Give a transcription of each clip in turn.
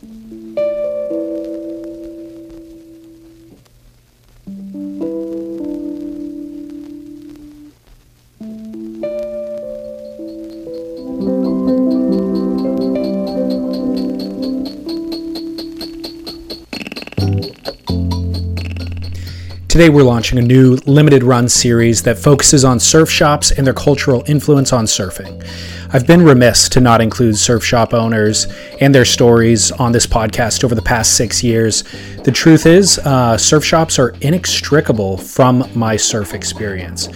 Today, we're launching a new limited run series that focuses on surf shops and their cultural influence on surfing. I've been remiss to not include surf shop owners and their stories on this podcast over the past six years. The truth is, uh, surf shops are inextricable from my surf experience.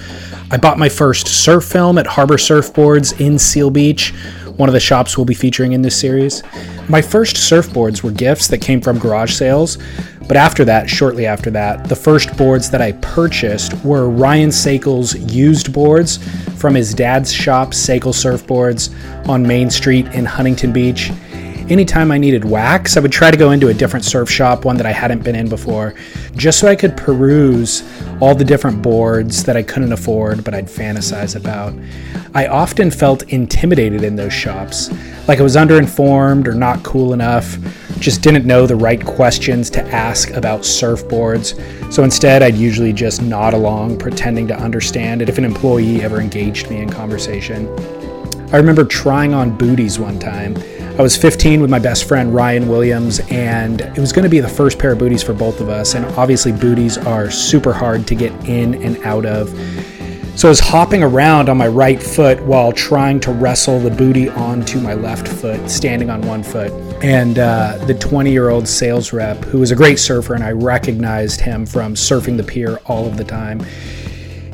I bought my first surf film at Harbor Surfboards in Seal Beach, one of the shops we'll be featuring in this series. My first surfboards were gifts that came from garage sales, but after that, shortly after that, the first boards that I purchased were Ryan Sakal's used boards from his dad's shop, Sakel Surfboards, on Main Street in Huntington Beach. Anytime I needed wax, I would try to go into a different surf shop, one that I hadn't been in before, just so I could peruse all the different boards that I couldn't afford but I'd fantasize about. I often felt intimidated in those shops, like I was underinformed or not cool enough, just didn't know the right questions to ask about surfboards. So instead, I'd usually just nod along, pretending to understand it if an employee ever engaged me in conversation. I remember trying on booties one time. I was 15 with my best friend Ryan Williams, and it was going to be the first pair of booties for both of us. And obviously, booties are super hard to get in and out of. So I was hopping around on my right foot while trying to wrestle the booty onto my left foot, standing on one foot. And uh, the 20 year old sales rep, who was a great surfer, and I recognized him from surfing the pier all of the time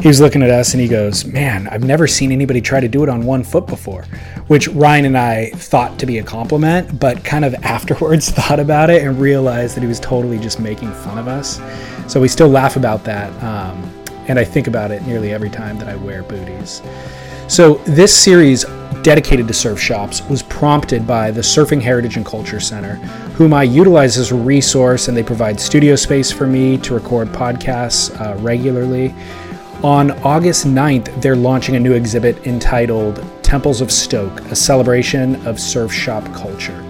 he was looking at us and he goes, Man, I've never seen anybody try to do it on one foot before, which Ryan and I thought to be a compliment, but kind of afterwards thought about it and realized that he was totally just making fun of us. So we still laugh about that. Um, and I think about it nearly every time that I wear booties. So this series dedicated to surf shops was prompted by the Surfing Heritage and Culture Center, whom I utilize as a resource, and they provide studio space for me to record podcasts uh, regularly. On August 9th, they're launching a new exhibit entitled Temples of Stoke, a celebration of surf shop culture.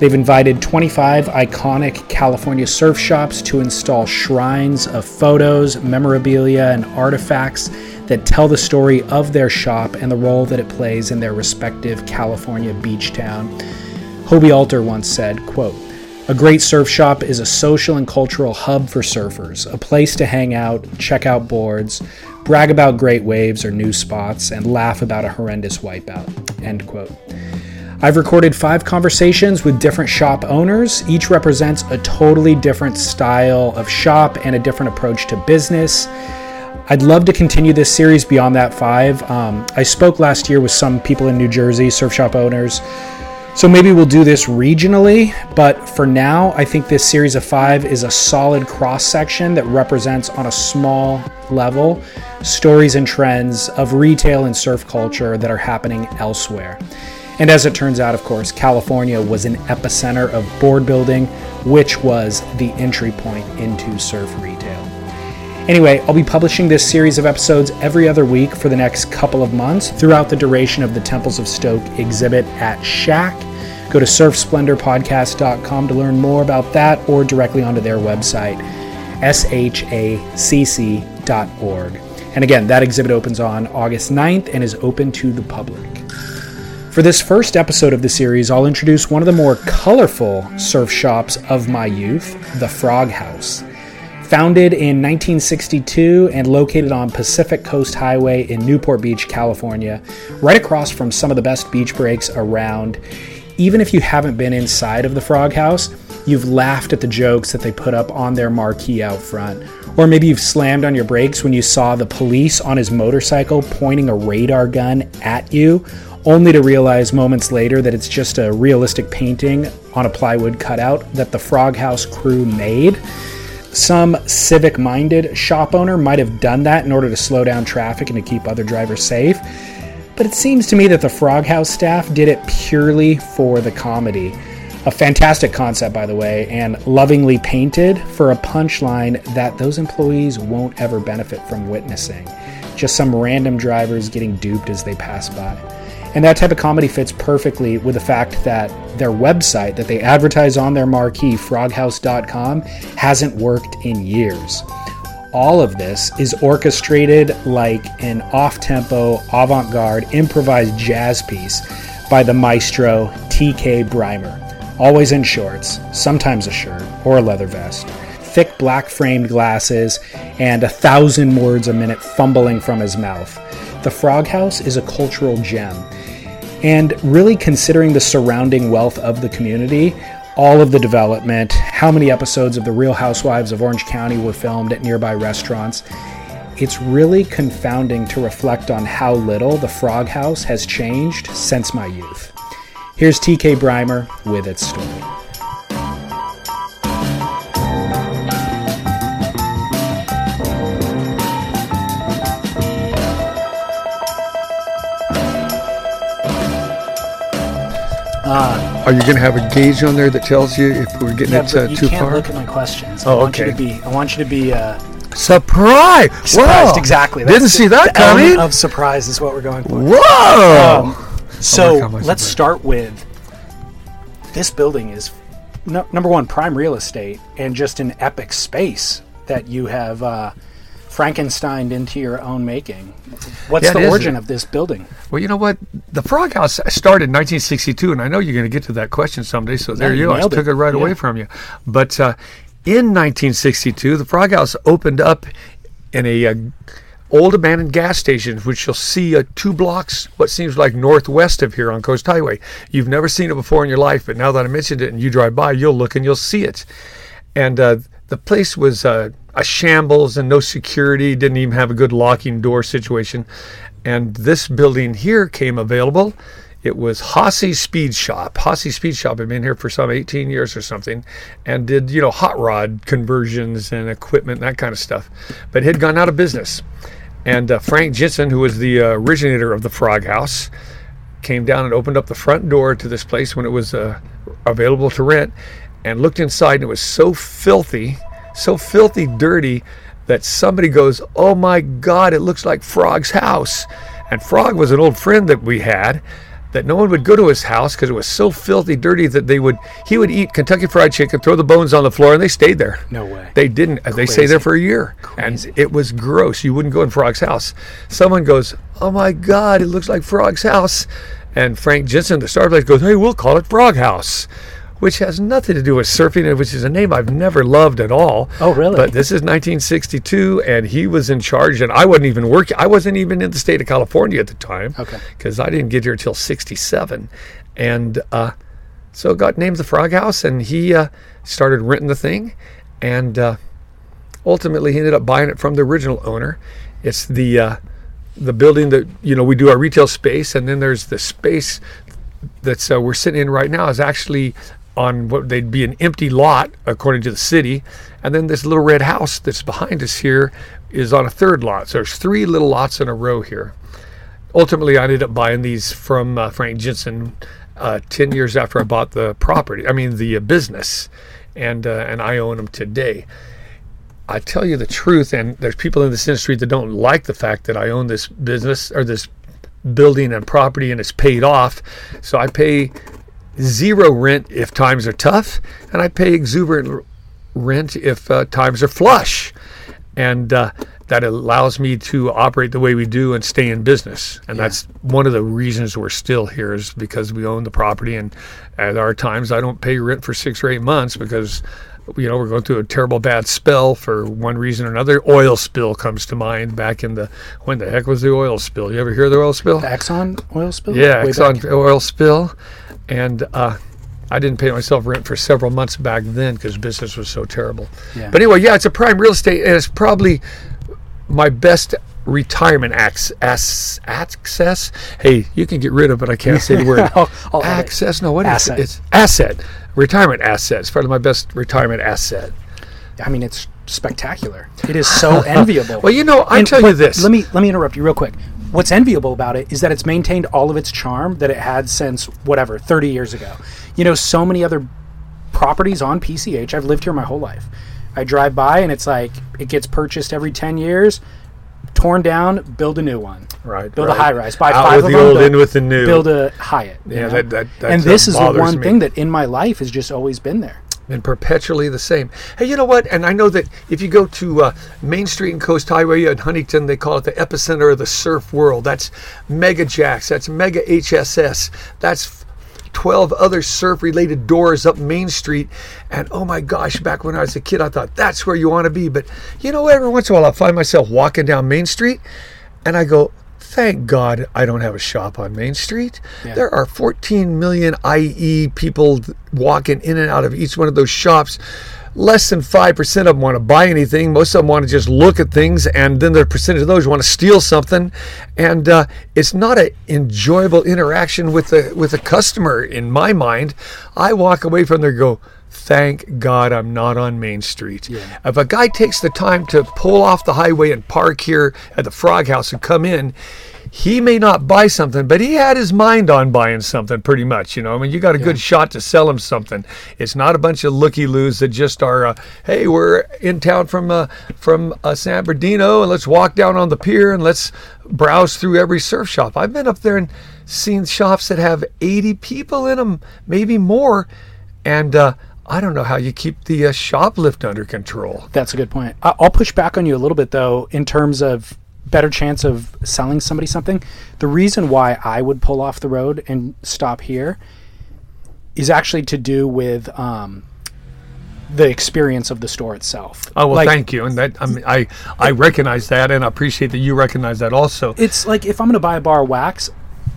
They've invited 25 iconic California surf shops to install shrines of photos, memorabilia, and artifacts that tell the story of their shop and the role that it plays in their respective California beach town. Hobie Alter once said, quote, a great surf shop is a social and cultural hub for surfers, a place to hang out, check out boards, brag about great waves or new spots, and laugh about a horrendous wipeout. End quote. I've recorded five conversations with different shop owners. Each represents a totally different style of shop and a different approach to business. I'd love to continue this series beyond that five. Um, I spoke last year with some people in New Jersey, surf shop owners, so maybe we'll do this regionally, but for now, I think this series of five is a solid cross section that represents on a small level stories and trends of retail and surf culture that are happening elsewhere. And as it turns out, of course, California was an epicenter of board building, which was the entry point into surf retail. Anyway, I'll be publishing this series of episodes every other week for the next couple of months throughout the duration of the Temples of Stoke exhibit at Shack. Go to surfsplendorpodcast.com to learn more about that or directly onto their website, shacc.org. And again, that exhibit opens on August 9th and is open to the public. For this first episode of the series, I'll introduce one of the more colorful surf shops of my youth, the Frog House. Founded in 1962 and located on Pacific Coast Highway in Newport Beach, California, right across from some of the best beach breaks around. Even if you haven't been inside of the Frog House, you've laughed at the jokes that they put up on their marquee out front. Or maybe you've slammed on your brakes when you saw the police on his motorcycle pointing a radar gun at you, only to realize moments later that it's just a realistic painting on a plywood cutout that the Frog House crew made some civic minded shop owner might have done that in order to slow down traffic and to keep other drivers safe. But it seems to me that the Frog House staff did it purely for the comedy. A fantastic concept, by the way, and lovingly painted for a punchline that those employees won't ever benefit from witnessing. Just some random drivers getting duped as they pass by. And that type of comedy fits perfectly with the fact that their website that they advertise on their marquee, froghouse.com, hasn't worked in years. All of this is orchestrated like an off tempo, avant garde, improvised jazz piece by the maestro TK Brimer. Always in shorts, sometimes a shirt or a leather vest, thick black framed glasses, and a thousand words a minute fumbling from his mouth. The Frog House is a cultural gem. And really considering the surrounding wealth of the community, all of the development, how many episodes of The Real Housewives of Orange County were filmed at nearby restaurants, it's really confounding to reflect on how little the Frog House has changed since my youth. Here's TK Brimer with its story. Uh, Are you going to have a gauge on there that tells you if we're getting yeah, it uh, you too can't far? look at my questions. Oh, I want okay. You to be, I want you to be uh, Surprise! surprised. Whoa. Exactly. Didn't That's see that the coming. Of surprise is what we're going for. Whoa! Um, so work on let's start with this building is no, number one prime real estate and just an epic space that you have Frankensteined into your own making. What's Yeah, the origin of this building? well, you know what? The Frog House started in 1962, and I know you're going to get to that question someday. So there you you go. I took it. it right away from you. But uh, in 1962, the Frog House opened up in a uh, old abandoned gas station, which you'll see uh, two blocks, what seems like northwest of here on Coast Highway. You've never seen it before in your life, but now that I mentioned it and you drive by, you'll look and you'll see it. And uh, the place was uh, a shambles and no security, didn't even have a good locking door situation. And this building here came available. It was Hossey Speed Shop. Hossey Speed Shop had been here for some 18 years or something and did, you know, hot rod conversions and equipment, and that kind of stuff. But had gone out of business. And uh, Frank Jensen, who was the uh, originator of the Frog House, came down and opened up the front door to this place when it was uh, available to rent and looked inside and it was so filthy, so filthy dirty that somebody goes, "Oh my god, it looks like Frog's house." And Frog was an old friend that we had that no one would go to his house because it was so filthy dirty that they would he would eat Kentucky fried chicken, throw the bones on the floor and they stayed there. No way. They didn't. They stayed there for a year, and it was gross. You wouldn't go in Frog's house. Someone goes, "Oh my God, it looks like Frog's house," and Frank Jensen, the star place, goes, "Hey, we'll call it Frog House." Which has nothing to do with surfing, which is a name I've never loved at all. Oh, really? But this is 1962, and he was in charge, and I wasn't even working. I wasn't even in the state of California at the time. Okay. Because I didn't get here until 67. And uh, so got named the Frog House, and he uh, started renting the thing. And uh, ultimately, he ended up buying it from the original owner. It's the uh, the building that you know we do our retail space, and then there's the space that's uh, we're sitting in right now is actually on what they'd be an empty lot according to the city, and then this little red house that's behind us here is on a third lot. So there's three little lots in a row here. Ultimately, I ended up buying these from uh, Frank Jensen uh, ten years after I bought the property. I mean the uh, business, and uh, and I own them today. I tell you the truth, and there's people in this industry that don't like the fact that I own this business or this building and property and it's paid off. So I pay zero rent if times are tough, and I pay exuberant rent if uh, times are flush. And uh, that allows me to operate the way we do and stay in business. And that's one of the reasons we're still here is because we own the property. And at our times, I don't pay rent for six or eight months because you know, we're going through a terrible bad spell for one reason or another. Oil spill comes to mind back in the when the heck was the oil spill? You ever hear the oil spill? The Exxon oil spill? Yeah, Way Exxon back? oil spill, and uh, I didn't pay myself rent for several months back then because business was so terrible. Yeah. But anyway, yeah, it's a prime real estate, and it's probably my best retirement ac- as- access. Hey, you can get rid of it. I can't say the word. I'll- I'll access. No, what is Asset. it? It's asset. Retirement asset. It's probably my best retirement asset. I mean, it's spectacular. It is so enviable. Well, you know, I tell you this. Let me let me interrupt you real quick. What's enviable about it is that it's maintained all of its charm that it had since whatever 30 years ago. You know, so many other properties on PCH. I've lived here my whole life. I drive by and it's like it gets purchased every 10 years, torn down, build a new one. Right. build right. a high rise, buy Out five with of the them, old, build- in with the new. build a Hyatt. Yeah, know? that- that- and this is the one me. thing that in my life has just always been there. and perpetually the same. Hey, you know what? And I know that if you go to uh, Main Street and Coast Highway in Huntington, they call it the epicenter of the surf world. That's Mega Jacks. That's Mega HSS. That's 12 other surf related doors up Main Street. And oh my gosh, back when I was a kid, I thought that's where you want to be. But you know, every once in a while, I find myself walking down Main Street and I go, Thank God I don't have a shop on Main Street. Yeah. There are 14 million IE people walking in and out of each one of those shops. Less than 5% of them want to buy anything. Most of them want to just look at things, and then the percentage of those want to steal something. And uh, it's not an enjoyable interaction with the with the customer, in my mind. I walk away from there and go, Thank God I'm not on Main Street. If a guy takes the time to pull off the highway and park here at the Frog House and come in, he may not buy something, but he had his mind on buying something pretty much. You know, I mean, you got a good shot to sell him something. It's not a bunch of looky loos that just are, uh, hey, we're in town from uh, from uh, San Bernardino and let's walk down on the pier and let's browse through every surf shop. I've been up there and seen shops that have 80 people in them, maybe more, and uh, I don't know how you keep the uh, shoplift under control. That's a good point. I'll push back on you a little bit though, in terms of better chance of selling somebody something. The reason why I would pull off the road and stop here is actually to do with um, the experience of the store itself. Oh well, Like, thank you, and that I mean, I I recognize that, and I appreciate that you recognize that also. It's like if I'm going to buy a bar of wax,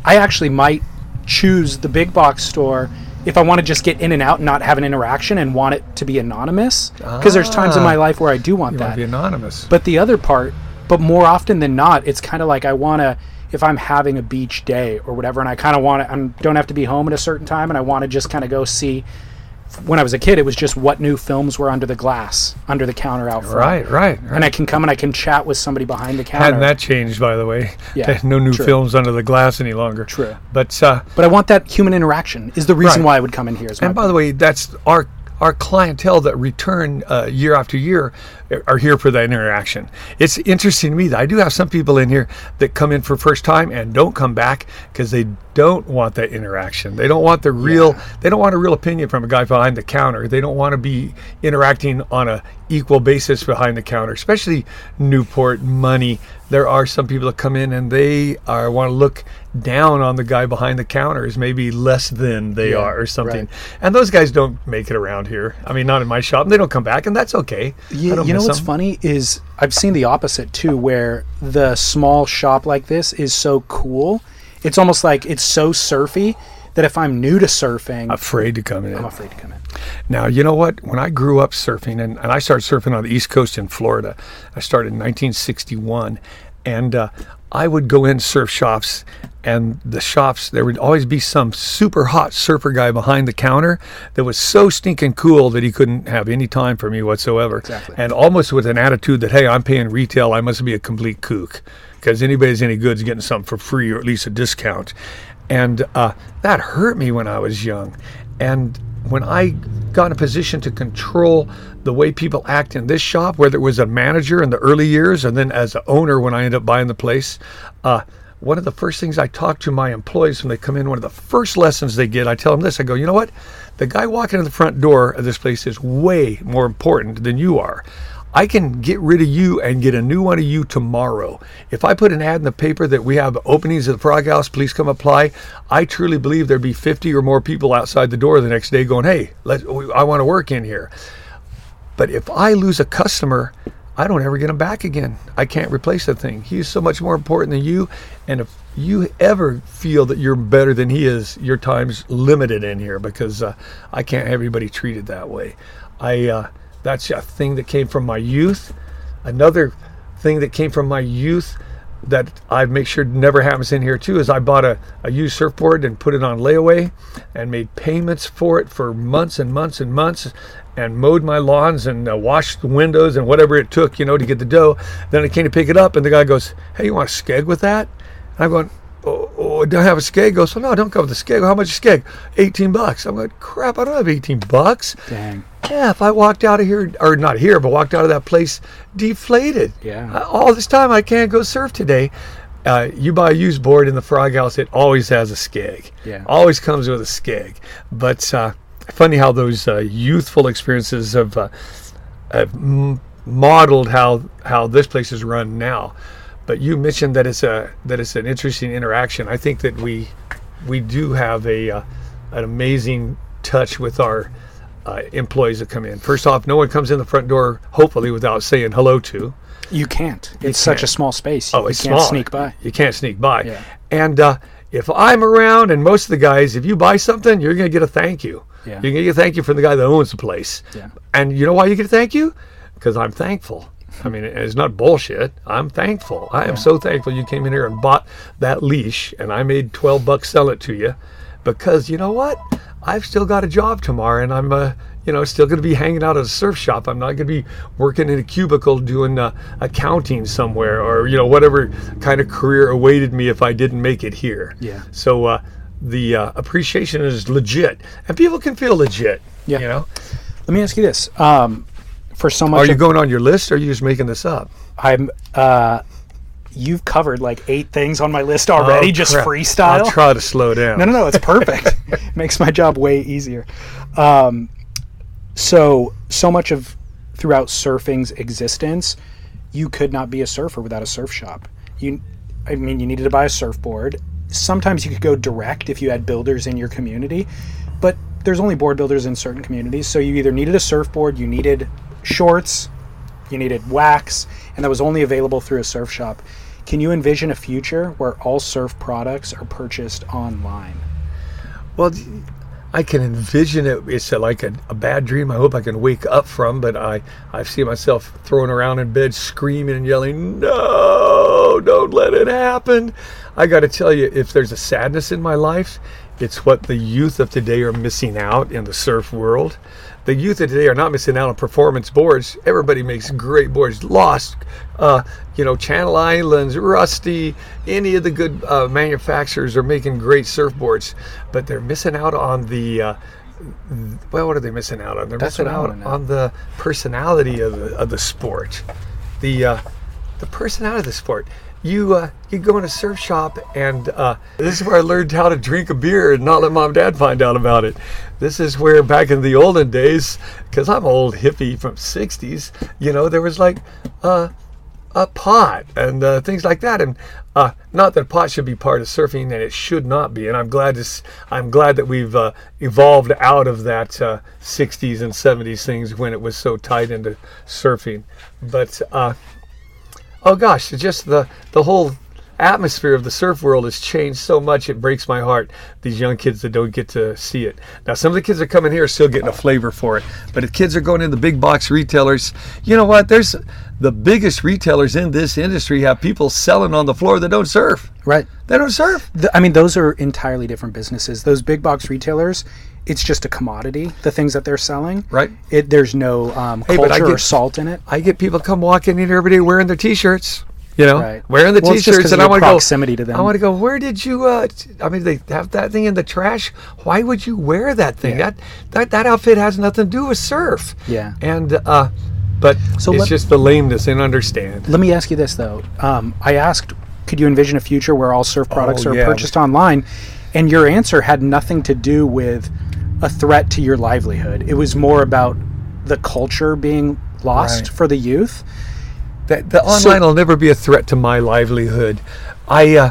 I actually might choose the big box store if I want to just get in and out and not have an interaction and want it to be anonymous. Because there's times in Ah. my life where I do want that. want to be anonymous. But the other part, but more often than not, it's kind of like I want to, if I'm having a beach day or whatever, and I kind of want to, I don't have to be home at a certain time, and I want to just kind of go see. When I was a kid, it was just what new films were under the glass, under the counter out front. Right, right, right. And I can come and I can chat with somebody behind the counter. Hadn't that changed, by the way? Yeah, no new true. films under the glass any longer. True. But uh, But I want that human interaction. Is the reason Right. why I would come in here. My and by the way, that's our our clientele that return uh, year after year are here for that interaction. It's interesting to me that I do have some people in here that come in for first time and don't come back because they don't want that interaction. They don't want the real. They don't want a real opinion from a guy behind the counter. They don't want to be interacting on a equal basis behind the counter, especially Newport money. There are some people that come in and they are want to look down on the guy behind the counter as maybe less than they Yeah, are or something. right. And those guys don't make it around here. I mean, not in my shop. And they don't come back, and that's okay. I You, know what's them. funny is I've seen the opposite too, where the small shop like this is so cool. It's almost like it's so surfy that if I'm new to surfing, Afraid to come in. I'm afraid to come in. Now, you know what? When I grew up surfing, and, and I started surfing on the East Coast in Florida, I started in 1961, and uh, I would go in surf shops, and the shops, there would always be some super hot surfer guy behind the counter that was so stinking cool that he couldn't have any time for me whatsoever. Exactly. And almost with an attitude that, hey, I'm paying retail, I must be a complete kook. Because anybody's any good is getting something for free or at least a discount. And uh, that hurt me when I was young. And when I got in a position to control the way people act in this shop, whether it was a manager in the early years and then as an owner when I ended up buying the place, uh, one of the first things I talk to my employees when they come in, one of the first lessons they get, I tell them this I go, you know what? The guy walking in the front door of this place is way more important than you are. I can get rid of you and get a new one of you tomorrow. If I put an ad in the paper that we have openings at the Frog House, please come apply. I truly believe there'd be 50 or more people outside the door the next day going, "Hey, I want to work in here." But if I lose a customer, I don't ever get him back again. I can't replace the thing. He's so much more important than you. And if you ever feel that you're better than he is, your time's limited in here because uh, I can't have everybody treated that way. I uh, that's a thing that came from my youth. Another thing that came from my youth that I make sure never happens in here too is I bought a, a used surfboard and put it on layaway and made payments for it for months and months and months and mowed my lawns and uh, washed the windows and whatever it took, you know, to get the dough. Then I came to pick it up and the guy goes, Hey, you want a skeg with that? And I'm going, Oh, oh do I have a skeg? He goes, well, no, don't go with the skeg. How much is skeg? 18 bucks. I'm like, crap, I don't have 18 bucks. Dang. Yeah, if I walked out of here, or not here, but walked out of that place deflated. Yeah. Uh, All this time I can't go surf today. uh, you buy a used board in the Frog House, it always has a skeg. Yeah. Always comes with a skeg. But uh, funny how those uh, youthful experiences have, uh, have m- modeled how how this place is run now. But you mentioned that it's a that it's an interesting interaction. I think that we we do have a uh, an amazing touch with our uh, employees that come in. First off, no one comes in the front door hopefully without saying hello to. You can't. It's such a small space. You, Oh, it's you can't small. sneak by. You can't sneak by. Yeah. And uh, if I'm around, and most of the guys, if you buy something, you're going to get a thank you. Yeah. You're to get a thank you from the guy that owns the place. Yeah. And you know why you get a thank you? Because I'm thankful. I mean, it's not bullshit. I'm thankful. I am so thankful you came in here and bought that leash, and I made 12 bucks sell it to you, because you know what? I've still got a job tomorrow, and I'm, uh, you know, still going to be hanging out at a surf shop. I'm not going to be working in a cubicle doing uh, accounting somewhere, or you know, whatever kind of career awaited me if I didn't make it here. Yeah. So uh, the uh, appreciation is legit, and people can feel legit. Yeah. You know, Let me ask you this. Um, for so much are you of- going on your list, or are you just making this up? I'm uh you've covered like eight things on my list already, Oh, just crap. freestyle. I'll try to slow down. No, no, no, it's perfect. Makes my job way easier. Um, so, so much of throughout surfing's existence, you could not be a surfer without a surf shop. You, I mean, you needed to buy a surfboard. Sometimes you could go direct if you had builders in your community, but there's only board builders in certain communities. So you either needed a surfboard, you needed shorts, you needed wax, and that was only available through a surf shop. Can you envision a future where all surf products are purchased online? Well, I can envision it. It's like a, a bad dream. I hope I can wake up from, but I I see myself throwing around in bed, screaming and yelling, "No! Don't let it happen!" I got to tell you, if there's a sadness in my life, it's what the youth of today are missing out in the surf world. The youth of today are not missing out on performance boards. Everybody makes great boards. Lost, uh, you know, Channel Islands, Rusty, any of the good uh, manufacturers are making great surfboards, but they're missing out on the. Uh, well, what are they missing out on? They're That's missing out on the personality of the, of the sport. The uh, the personality of the sport. You uh, you go in a surf shop, and uh, this is where I learned how to drink a beer and not let mom and dad find out about it. This is where back in the olden days, because I'm an old hippie from '60s, you know, there was like uh, a pot and uh, things like that. And uh, not that pot should be part of surfing, and it should not be. And I'm glad to, I'm glad that we've uh, evolved out of that uh, '60s and '70s things when it was so tied into surfing. But uh, oh gosh, just the the whole atmosphere of the surf world has changed so much it breaks my heart these young kids that don't get to see it now some of the kids that come in here are still getting a flavor for it but if kids are going in the big box retailers you know what there's the biggest retailers in this industry have people selling on the floor that don't surf Right. they don't surf Th- I mean, those are entirely different businesses. Those big box retailers, it's just a commodity. The things that they're selling, Right. It there's no um, Hey, but I culture or salt in it. i get people come walking in here every day wearing their t-shirts you know Right. wearing the Well, it's just 'cause t-shirts and i want to go proximity to them. i want to go where did you uh i mean they have that thing in the trash why would you wear that thing Yeah. that, that that outfit has nothing to do with surf Yeah. and uh but So it's let- just the lameness and understand Let me ask you this though. Um, I asked, could you envision a future where all surf products Oh, are yeah. purchased online? And your answer had nothing to do with a threat to your livelihood. It was more about the culture being lost Right. for the youth. That the So- online will never be a threat to my livelihood. I uh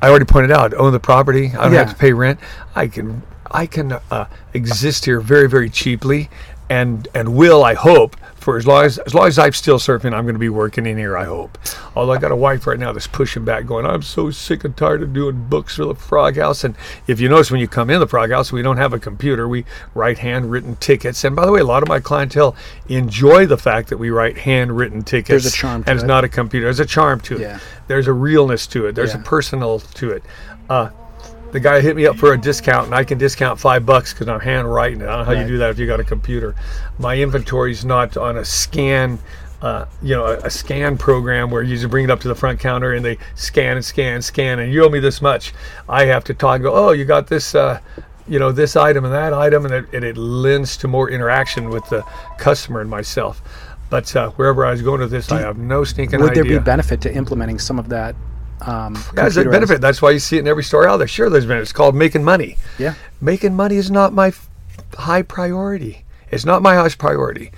i already pointed out own the property. I don't Yeah. have to pay rent. I can i can uh, exist here very very cheaply and and will i hope for as long as as long as i'm still surfing i'm going to be working in here i hope. Although i got a wife right now that's pushing back going i'm so sick and tired of doing books for the frog house. And if you notice when you come in the frog house we don't have a computer. We write handwritten tickets. And by the way a lot of my clientele enjoy the fact that we write handwritten tickets There's a charm to and it's it. not a computer. There's a charm to it. Yeah. there's a realness to it. There's Yeah. a personal to it. Uh, the guy hit me up for a discount and I can discount five bucks because I'm handwriting it. I don't know how Right. you do that if you got a computer. My inventory's not on a scan, uh, you know, a, a scan program where you just bring it up to the front counter and they scan and scan, scan, and you owe me this much. I have to talk and go, oh, you got this, uh, you know, this item and that item, and it, and it lends to more interaction with the customer and myself. But uh, wherever I was going with this, I have no stinking Would there be benefit to implementing some of that Um, That's a benefit. That's why you see it in every store out there. Sure, there's benefits. It's called making money. Yeah. Making money is not my f- high priority. It's not my highest priority.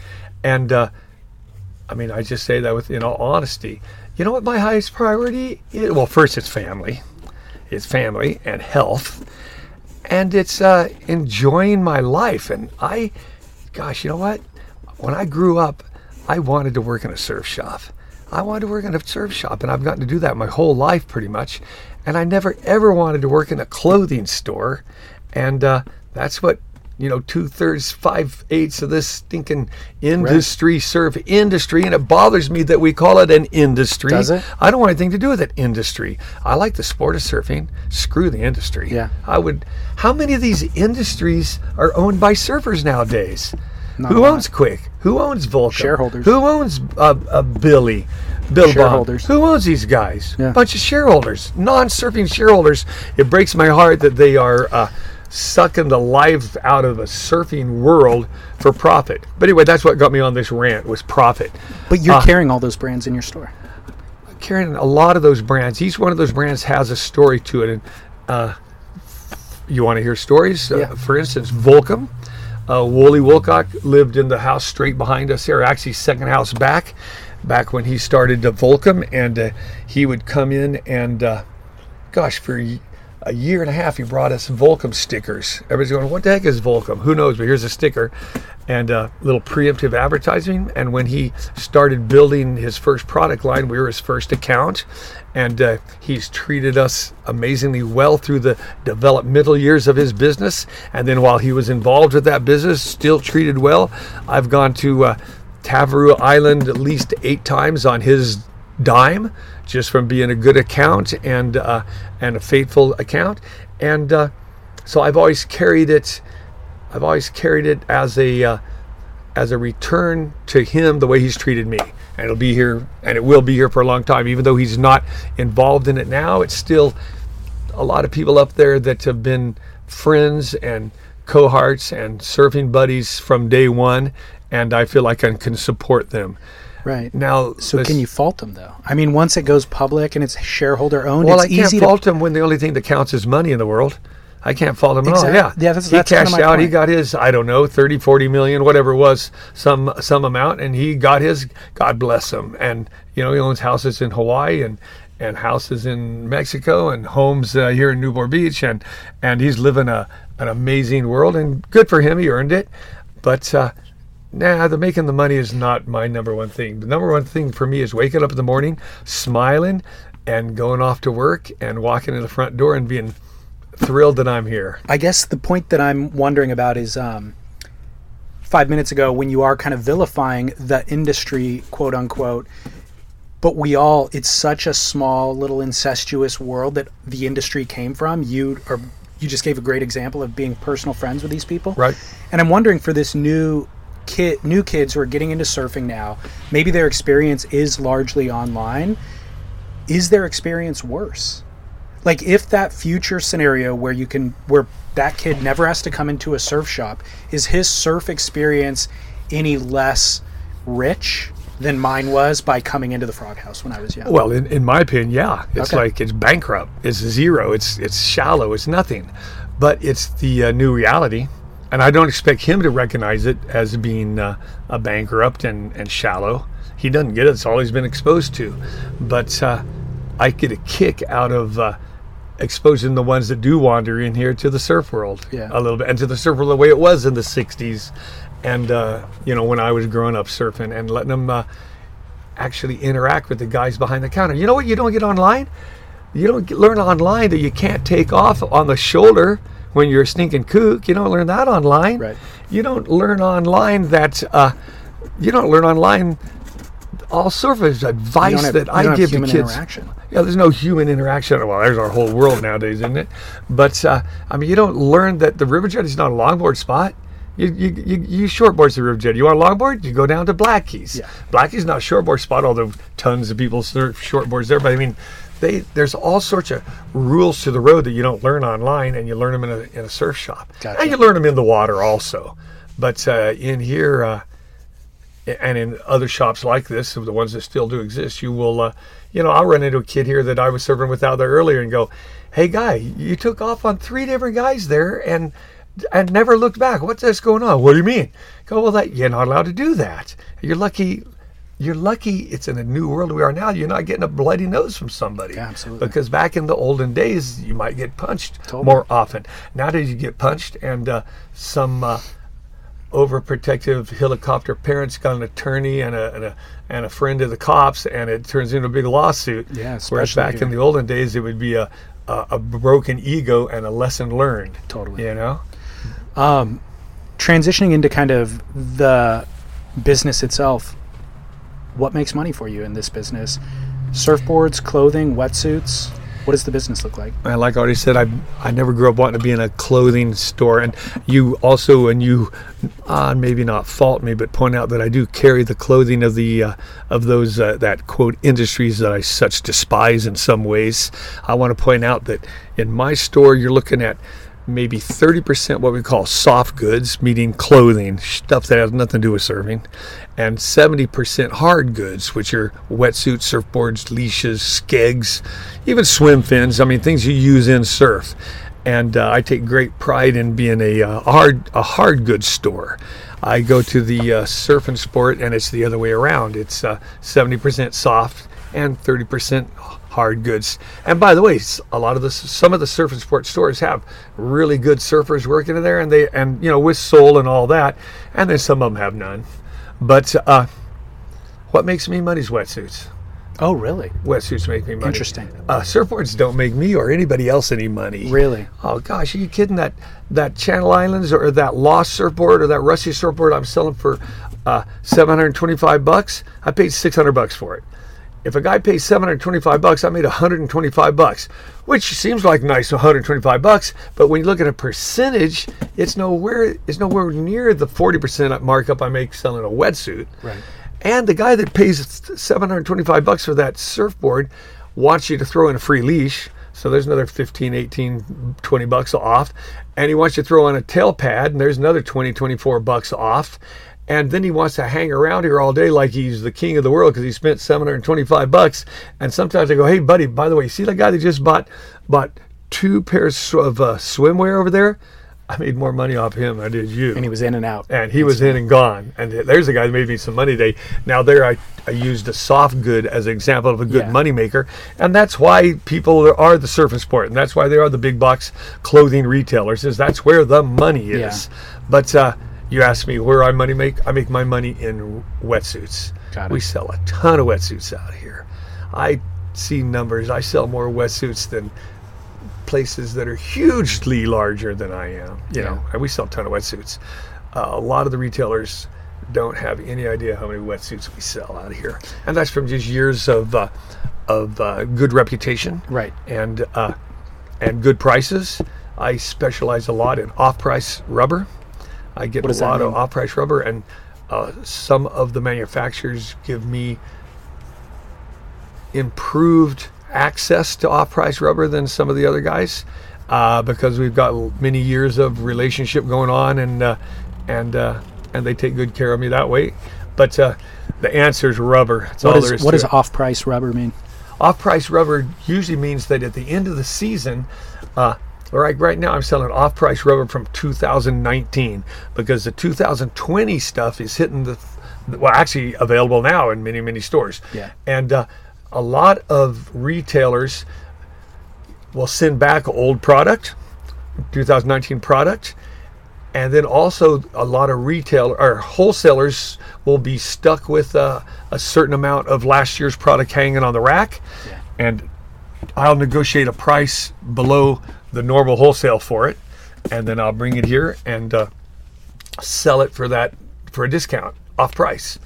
And uh, I mean, I just say that with in all honesty. You know what my highest priority is? Well, first it's family. It's family and health. And it's uh, enjoying my life. And I, gosh, you know what? When I grew up, I wanted to work in a surf shop. I wanted to work in a surf shop, and I've gotten to do that my whole life pretty much. And I never ever wanted to work in a clothing store. And uh, that's what, you know, two thirds, five eighths of this stinking industry, surf industry. And it bothers me that we call it an industry. Does it? I don't want anything to do with that industry. I like the sport of surfing. Screw the industry. Yeah. I would. How many of these industries are owned by surfers nowadays? Not Who owns Quick? Who owns Volcom? Shareholders. Who owns uh, uh, Billy? Billabong? Shareholders. Who owns these guys? Yeah. bunch of shareholders, non-surfing shareholders. It breaks my heart that they are uh, sucking the life out of a surfing world for profit. But anyway, that's what got me on this rant was profit. But you're Uh, carrying all those brands in your store. carrying a lot of those brands. Each one of those brands has a story to it. And uh, you want to hear stories? Yeah. Uh, for instance, Volcom. Uh, Wooly Woolcott lived in the house straight behind us here, actually second house back, back when he started uh, Volcom, and uh, he would come in and, uh, gosh, for a year and a half, he brought us Volcom stickers. Everybody's going, "What the heck is Volcom?" Who knows? But here's a sticker, and a little preemptive advertising. And when he started building his first product line, we were his first account, and uh, he's treated us amazingly well through the developmental years of his business. And then while he was involved with that business, still treated well. I've gone to uh, Tavarua Island at least eight times on his dime just from being a good account and uh, and a faithful account. And uh, so I've always carried it I've always carried it as a uh, as a return to him the way he's treated me. And it'll be here and it will be here for a long time. Even though he's not involved in it now it's still a lot of people up there that have been friends and cohorts and surfing buddies from day one. And I feel like I can support them Right. now So can you fault them though? I mean, once it goes public and it's shareholder owned, Well, it's I can't fault him when the only thing that counts is money in the world. I can't fault him Exact- at all. Yeah, yeah, that's- he that's cashed out. He got his, I don't know, 30, 40 million, whatever it was, some some amount, and he got his. God bless him. And you know, he owns houses in Hawaii and and houses in Mexico and homes uh, here in Newport Beach, and and he's living a an amazing world. And good for him, he earned it. But uh, Nah, the making the money is not my number one thing. The number one thing for me is waking up in the morning, smiling, and going off to work and walking in the front door and being thrilled that I'm here. I guess the point that I'm wondering about is um, five minutes ago when you are kind of vilifying the industry, quote unquote. But we all, it's such a small, little incestuous world that the industry came from. You or you just gave a great example of being personal friends with these people. Right. And I'm wondering for this new kid, new kids who are getting into surfing now, maybe their experience is largely online. Is their experience worse? Like if that future scenario where you can where that kid never has to come into a surf shop, is his surf experience any less rich than mine was by coming into the frog house when I was young? Well, in, in my opinion, yeah. It's Okay. like it's bankrupt. It's zero. It's it's shallow. It's nothing. But it's the uh, new reality, and I don't expect him to recognize it as being uh, a bankrupt and, and shallow. He doesn't get it. It's all he's been exposed to. But uh, I get a kick out of uh, exposing the ones that do wander in here to the surf world Yeah. a little bit, and to the surf world the way it was in the '60s, and uh, you know when I was growing up surfing, and letting them. Uh, actually interact with the guys behind the counter. You know what you don't get online? You don't learn online that you can't take off on the shoulder when you're a stinking kook. You don't learn that online. Right. You don't learn online that uh, you don't learn online all surface advice have, that I give to kids. interaction. Yeah, there's no human interaction. Well, there's our whole world nowadays, isn't it? But uh, I mean, you don't learn that the river jet is not a longboard spot. You, you, you, you shortboards the river jet. You want a longboard? You go down to Blackie's. Yeah. Blackie's not a shortboard spot, although tons of people surf shortboards there. But I mean, they there's all sorts of rules to the road that you don't learn online, and you learn them in a, in a surf shop. Gotcha. And you learn them in the water also. But uh, in here, uh, and in other shops like this, the ones that still do exist, you will, uh, you know, I'll run into a kid here that I was serving with out there earlier and go, "Hey, guy, you took off on three different guys there and and never looked back. What's this going on? What do you mean?" Go, well, that you're not allowed to do that. You're lucky. You're lucky it's in a new world we are now. You're not getting a bloody nose from somebody. Yeah, absolutely. Because back in the olden days, you might get punched Totally. more often. Nowadays, you get punched, and uh, some uh, overprotective helicopter parents got an attorney and a, and a and a friend of the cops, and it turns into a big lawsuit. Yeah, Whereas back in the olden days, it would be a a, a broken ego and a lesson learned. Totally. You know. transitioning into kind of the business itself, what makes money for you in this business? Surfboards, clothing, wetsuits. What does the business look like? And like I already said, I I never grew up wanting to be in a clothing store. And you also, and you, uh, maybe not fault me, but point out that I do carry the clothing of the uh, of those uh, that quote industries that I such despise in some ways. I want to point out that in my store, you're looking at maybe 30% what we call soft goods, meaning clothing, stuff that has nothing to do with surfing, and 70% hard goods, which are wetsuits, surfboards, leashes, skegs, even swim fins. I mean, things you use in surf. And uh, I take great pride in being a uh, hard a hard goods store. I go to the uh, surf and sport, and it's the other way around. It's uh, 70% soft and 30% hard goods. And by the way, a lot of the some of the surf and sport stores have really good surfers working in there, and they and you know with soul and all that, and then some of them have none. But uh, what makes me money is wetsuits. Oh, really? Wetsuits make me money. Interesting. Uh, surfboards don't make me or anybody else any money. Really? Oh gosh, are you kidding? That that Channel Islands or that Lost surfboard or that Rusty surfboard I'm selling for uh, 725 bucks. I paid 600 bucks for it. If a guy pays 725 bucks, I made 125 bucks, which seems like nice 125 bucks. But when you look at a percentage, it's nowhere it's nowhere near the 40% markup I make selling a wetsuit. Right. And the guy that pays 725 bucks for that surfboard wants you to throw in a free leash. So there's another 15, 18, 20 bucks off. And he wants you to throw on a tail pad, and there's another 20, 24 bucks off. And then he wants to hang around here all day like he's the king of the world because he spent 725 bucks. And sometimes I go, hey, buddy, by the way, see that guy that just bought bought two pairs of uh, swimwear over there? I made more money off him than I did you And he was in and out. and he was in and gone. And there's a guy that made me some money today. Now there, I, I used a soft good as an example of a good Yeah. money maker, and that's why people are the surface and sport, and that's why they are the big box clothing retailers. Is that's where the money is. But uh, you ask me where I money make. I make my money in wetsuits. We sell a ton of wetsuits out here. I see numbers. I sell more wetsuits than places that are hugely larger than I am. You know, and we sell a ton of wetsuits. Uh, a lot of the retailers don't have any idea how many wetsuits we sell out here, and that's from just years of uh, of uh, good reputation, Right. and uh, and good prices. I specialize a lot in off-price rubber. I get a lot of off-price rubber, and uh, some of the manufacturers give me improved access to off-price rubber than some of the other guys uh, because we've got many years of relationship going on, and uh, and uh, and they take good care of me that way. But uh, the answer is rubber. That's What all is there is what does it. off-price rubber mean? Off-price rubber usually means that at the end of the season, uh, like right now, I'm selling off-price rubber from 2019 because the 2020 stuff is hitting the, well, actually available now in many many stores. Yeah. And uh, a lot of retailers will send back old product, 2019 product, and then also a lot of retail or wholesalers will be stuck with uh, a certain amount of last year's product hanging on the rack, Yeah. and I'll negotiate a price below the normal wholesale for it, and then I'll bring it here and uh, sell it for that for a discount off price,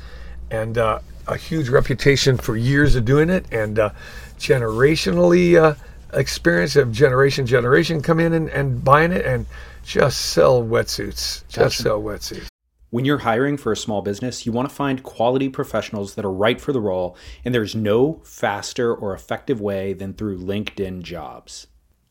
and uh, a huge reputation for years of doing it, and uh, generationally uh, experience of generation generation come in and, and buying it and just sell wetsuits, just Gotcha. sell wetsuits. When you're hiring for a small business, you want to find quality professionals that are right for the role, and there's no faster or effective way than through LinkedIn jobs.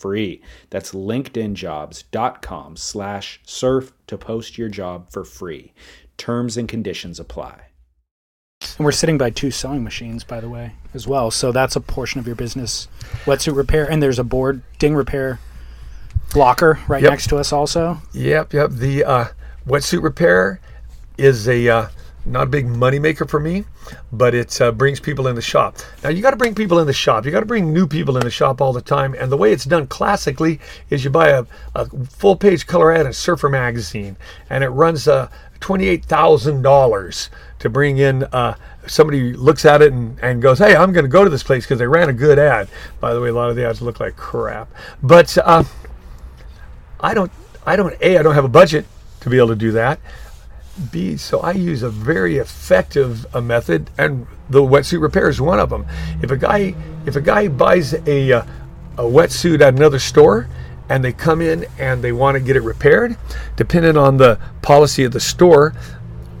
free. That's linkedinjobs.com slash surf to post your job for free. Terms and conditions apply. And we're sitting by two sewing machines, by the way, as well. So that's a portion of your business. Wetsuit repair, and there's a board ding repair blocker right Yep. next to us also. Yep, yep. The uh, wetsuit repair is a uh, not a big money maker for me, but it uh, brings people in the shop. Now you got to bring people in the shop. You got to bring new people in the shop all the time. And the way it's done classically is you buy a, a full page color ad in Surfer magazine, and it runs uh, twenty-eight thousand dollars to bring in. Uh, somebody looks at it and, and goes, "Hey, I'm going to go to this place because they ran a good ad." By the way, a lot of the ads look like crap, but. Uh, I don't, I don't, A, I don't have a budget to be able to do that. B, so I use a very effective uh, method, and the wetsuit repair is one of them. If a guy, if a guy buys a, uh, a wetsuit at another store, and they come in and they want to get it repaired, depending on the policy of the store,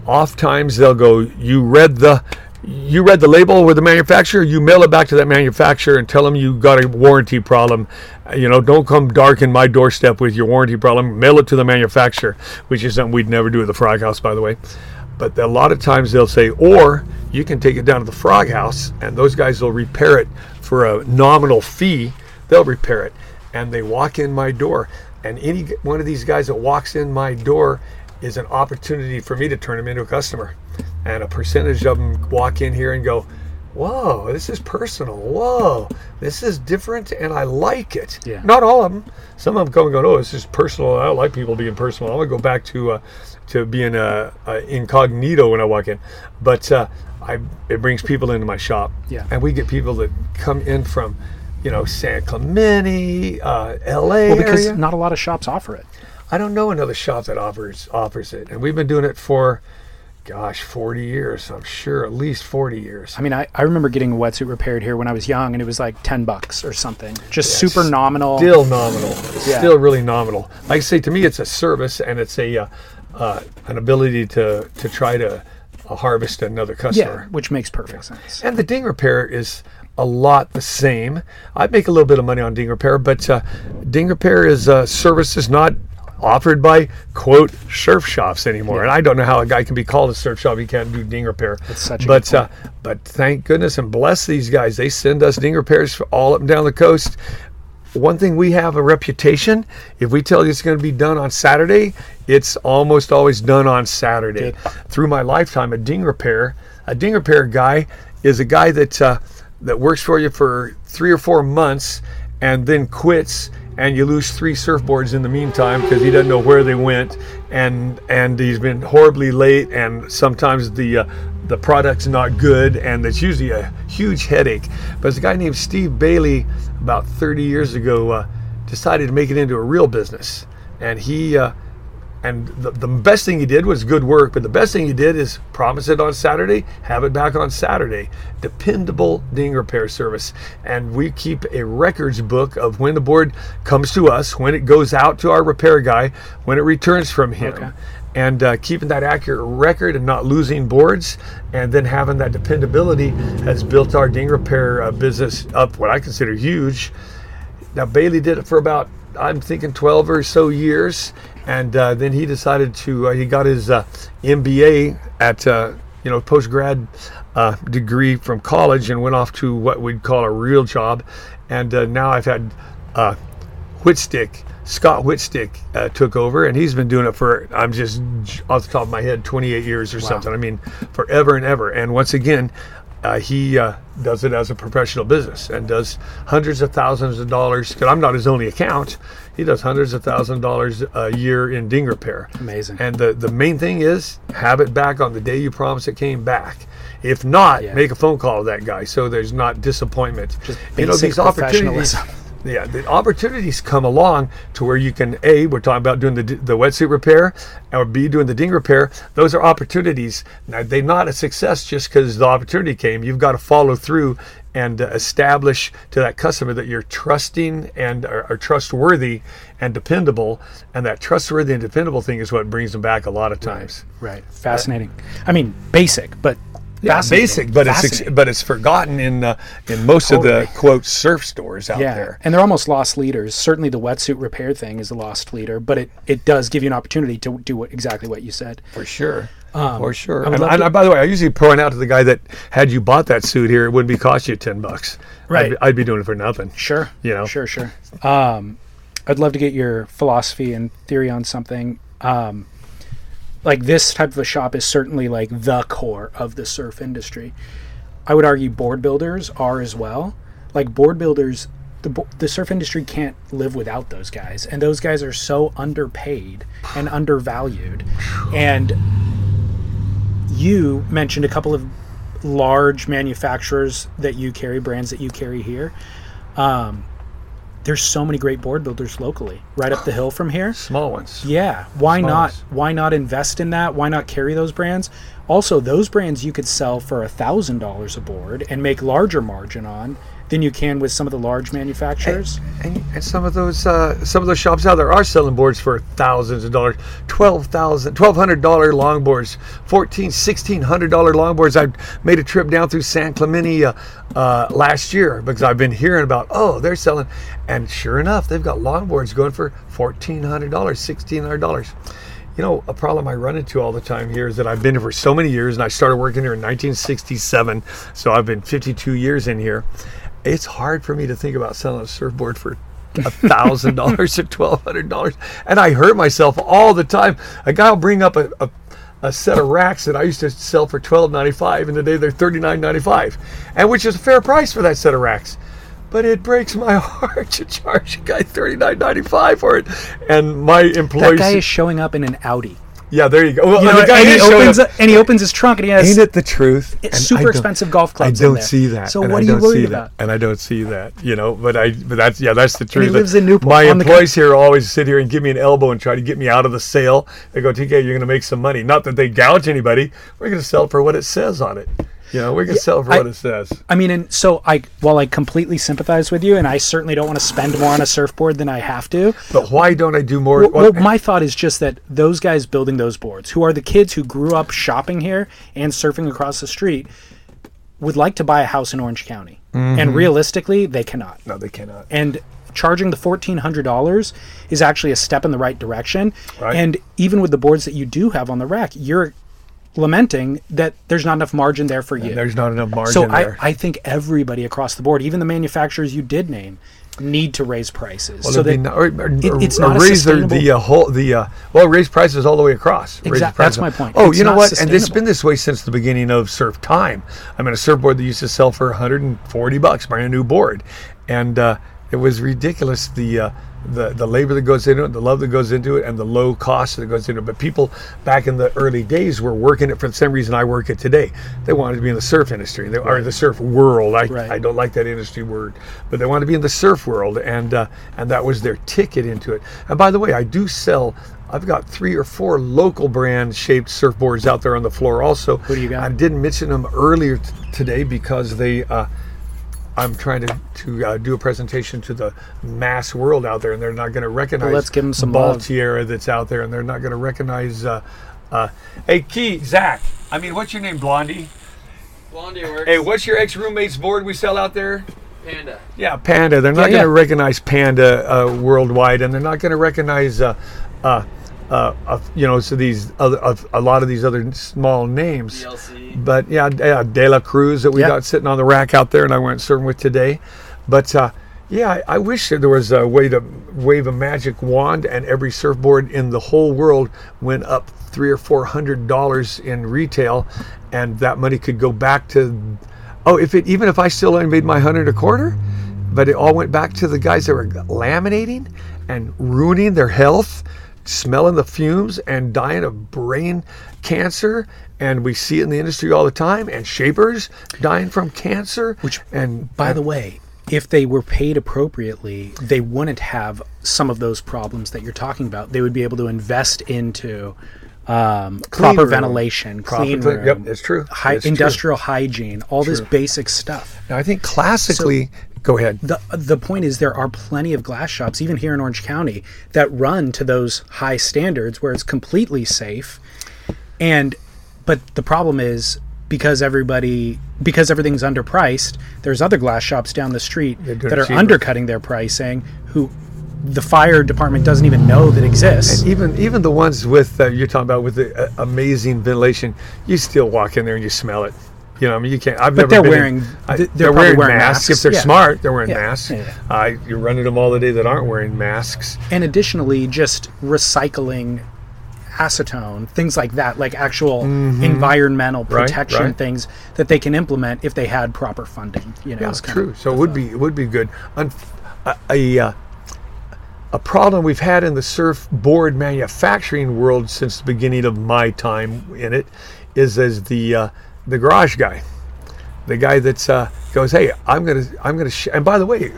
oftentimes they'll go, "You read the." You read the label with the manufacturer. You mail it back to that manufacturer and tell them you got a warranty problem. You know, don't come darken my doorstep with your warranty problem. Mail it to the manufacturer, which is something we'd never do at the Frog House, by the way. But a lot of times they'll say, or you can take it down to the Frog House, and those guys will repair it for a nominal fee. They'll repair it, and they walk in my door. And any one of these guys that walks in my door is an opportunity for me to turn them into a customer. And a percentage of them walk in here and go, Whoa, this is personal. Whoa, this is different, and I like it. Yeah. Not all of them. Some of them come and go, "Oh, this is personal. I don't like people being personal. I want to go back to uh, to being uh, uh, incognito when I walk in." But uh, I it brings people into my shop. Yeah. And we get people that come in from, you know, San Clemente, uh, L.A. Well, because area. not a lot of shops offer it. I don't know another shop that offers offers it, and we've been doing it for, gosh, 40 years. I'm sure at least 40 years. I mean, I, I remember getting a wetsuit repaired here when I was young, and it was like 10 bucks or something. Just Yes. super nominal. Still nominal. Yeah. Still really nominal. Like I say, to me, it's a service and it's a uh, uh, an ability to to try to uh, harvest another yeah, customer. which makes perfect sense. And the ding repair is a lot the same. I make a little bit of money on ding repair, but uh, ding repair is uh, services not offered by quote surf shops anymore. And I don't know how a guy can be called a surf shop he can't do ding repair. That's such a but uh, but thank goodness and bless these guys. They send us ding repairs for all up and down the coast. One thing we have a reputation. If we tell you it's going to be done on Saturday, it's almost always done on Saturday. Good. Through my lifetime, a ding repair, a ding repair guy is a guy that uh, that works for you for three or four months and then quits, and you lose three surfboards in the meantime because he doesn't know where they went, and and he's been horribly late, and sometimes the uh, the product's not good, and it's usually a huge headache. But there's a guy named Steve Bailey about 30 years ago uh, decided to make it into a real business, and he. Uh, and the, the best thing he did was good work, but the best thing he did is promise it on Saturday, have it back on Saturday. Dependable ding repair service. And we keep a records book of when the board comes to us, when it goes out to our repair guy, when it returns from him. Okay. And uh, keeping that accurate record and not losing boards, and then having that dependability has built our ding repair uh, business up what I consider huge. Now Bailey did it for about I'm thinking 12 or so years, and uh, then he decided to. Uh, he got his uh, MBA at uh, you know post grad uh, degree from college and went off to what we'd call a real job. And uh, now I've had uh, Whitstick. Scott Whitstick uh, took over, and he's been doing it for, I'm just off the top of my head, 28 years or something. I mean, forever and ever. And once again, uh, he uh, does it as a professional business and does hundreds of thousands of dollars. Because I'm not his only account, he does hundreds of thousands of dollars a year in ding repair. Amazing. And the, the main thing is have it back on the day you promised it came back. If not, Yeah. make a phone call to that guy so there's not disappointment. Just you know, these opportunities. Yeah, the opportunities come along to where you can a we're talking about doing the the wetsuit repair, or b doing the ding repair. Those are opportunities. Now they're not a success just because the opportunity came. You've got to follow through and uh, establish to that customer that you're trusting and are, are trustworthy and dependable. And that trustworthy and dependable thing is what brings them back a lot of times. Right. Fascinating. I mean, basic, but Yeah, basic, but it's but it's forgotten in uh, in most of the quote surf stores out yeah, there. and they're almost lost leaders. Certainly, the wetsuit repair thing is a lost leader, but it, it does give you an opportunity to do what, exactly what you said. For sure. For sure. I And, love and by the way, I usually point out to the guy that had you bought that suit here, it wouldn't be cost you ten bucks. Right. I'd be, I'd be doing it for nothing. Sure. You know? Sure, sure. Um, I'd love to get your philosophy and theory on something. Um, like this type of a shop is certainly like the core of the surf industry. I would argue board builders are as well. Like board builders, the the surf industry can't live without those guys, and those guys are so underpaid and undervalued. And you mentioned a couple of large manufacturers that you carry, brands that you carry here. Um, there's so many great board builders locally, right up the hill from here. Small ones. Yeah, why Small not? ones. Why not invest in that? Why not carry those brands? Also, those brands you could sell for a thousand dollars a board and make larger margin on than you can with some of the large manufacturers. And, and some of those uh, some of those shops out there are selling boards for thousands of dollars, twelve thousand, twelve hundred dollar longboards, fourteen, sixteen hundred dollar longboards. I made a trip down through San Clemente uh, uh, last year because I've been hearing about oh they're selling, and sure enough they've got longboards going for fourteen hundred dollars, sixteen hundred dollars. You know, a problem I run into all the time here is that I've been here for so many years, and I started working here in 1967, so I've been 52 years in here. It's hard for me to think about selling a surfboard for a thousand dollars or twelve hundred dollars, and I hurt myself all the time. A guy will bring up a, a, a set of racks that I used to sell for twelve ninety five, and today they're thirty nine ninety five, and which is a fair price for that set of racks. But it breaks my heart to charge a guy thirty nine ninety five for it, and my That guy is showing up in an Audi. Yeah, there you go. Well, You and know, the guy and, he opens up- and he opens his trunk and he has Ain't it the truth? It's And super expensive golf clubs I don't see that. So what I are you worried see about? And I don't see that. You know, but I, but that's yeah, that's the truth. he lives in Newport, My employees here always sit here and give me an elbow and try to get me out of the sale. They go, TK, you're going to make some money. Not that they gouge anybody. We're going to sell for what it says on it. You know, we're going to sell for I- what it says. I mean, and so I, while I completely sympathize with you, and I certainly don't want to spend more on a surfboard than I have to. But why don't I do more? Well, well, well, my thought is just that those guys building those boards, who are the kids who grew up shopping here and surfing across the street, would like to buy a house in Orange County, and mm-hmm. realistically, they cannot. no, they cannot. And charging the fourteen hundred dollars is actually a step in the right direction. Right. And even with the boards that you do have on the rack, you're lamenting that there's not enough margin there for you. There's not enough margin So I, there. I think everybody across the board, even the manufacturers you did name, need to raise prices Well, so that not- or, or, it- it's not raise the, the uh, whole the uh, well raise prices all the way across. Raise the Exact- prices. that's my point. Oh, It's you know what? And it's been this way since the beginning of surf time. I mean, a surfboard that used to sell for 140 bucks, brand new board, and uh, it was ridiculous. The uh, the the labor that goes into it, the love that goes into it, and the low cost that goes into it. But people back in the early days were working it for the same reason I work it today. They wanted to be in the surf industry, they, or the surf world. I, Right. I don't like that industry word, but they wanted to be in the surf world, and uh, and that was their ticket into it. And by the way, I do sell. I've got three or four local brand shaped surfboards out there on the floor. Also, Who do you got? I didn't mention them earlier t- today because they. Uh, I'm trying to to uh, do a presentation to the mass world out there, and they're not going to recognize. let's give 'em some love. Baltiera that's out there, and they're not going to recognize. Uh, uh, hey, Key, Zach. I mean, what's your name, Blondie? Blondie works. Hey, what's your ex roommate's board we sell out there? Panda. Yeah, Panda. They're not Yeah, going to yeah. recognize Panda uh, worldwide, and they're not going to recognize uh, uh, uh, you know, so these other of a lot of these other small names. DLC. But yeah, yeah, De La Cruz that we Yeah. got sitting on the rack out there, and I went surfing with today. But uh, yeah, I, I wish there was a way to wave a magic wand and every surfboard in the whole world went up three or four hundred dollars in retail, and that money could go back to. Oh, if it even if I still only made my hundred a quarter, but it all went back to the guys that were laminating and ruining their health, smelling the fumes and dying of brain cancer. And we see it in the industry all the time. And shapers dying from cancer. Which, and By the way, if they were paid appropriately, they wouldn't have some of those problems that you're talking about. They would be able to invest into um, proper room. ventilation, Proper clean room, yep, it's true. Hi- It's true. industrial hygiene, all this basic stuff. Now, I think classically, go ahead. The the point is there are plenty of glass shops, even here in Orange County, that run to those high standards where it's completely safe. And but the problem is because everybody because everything's underpriced, there's other glass shops down the street that are cheaper. undercutting their pricing who the fire department doesn't even know that exists. And Even even the ones with uh, you're talking about with the uh, amazing ventilation, you still walk in there and you smell it. You know, I mean, you can't. I've But never they're been in- wearing- I- they're they're, wearing, wearing masks. masks, If they're yeah. smart, they're wearing Yeah, masks. yeah. Uh, you're running them all the day that aren't wearing masks. and additionally just recycling acetone things like that like actual environmental Mm-hmm. Right, protection right. things that they can implement if they had proper funding you know Yeah, true. So it would be it would be good. Un- a a, uh, a problem we've had in the surfboard manufacturing world since the beginning of my time in it is as the uh, the garage guy, the guy that's uh, goes, hey, I'm gonna I'm gonna. Sh-. And by the way.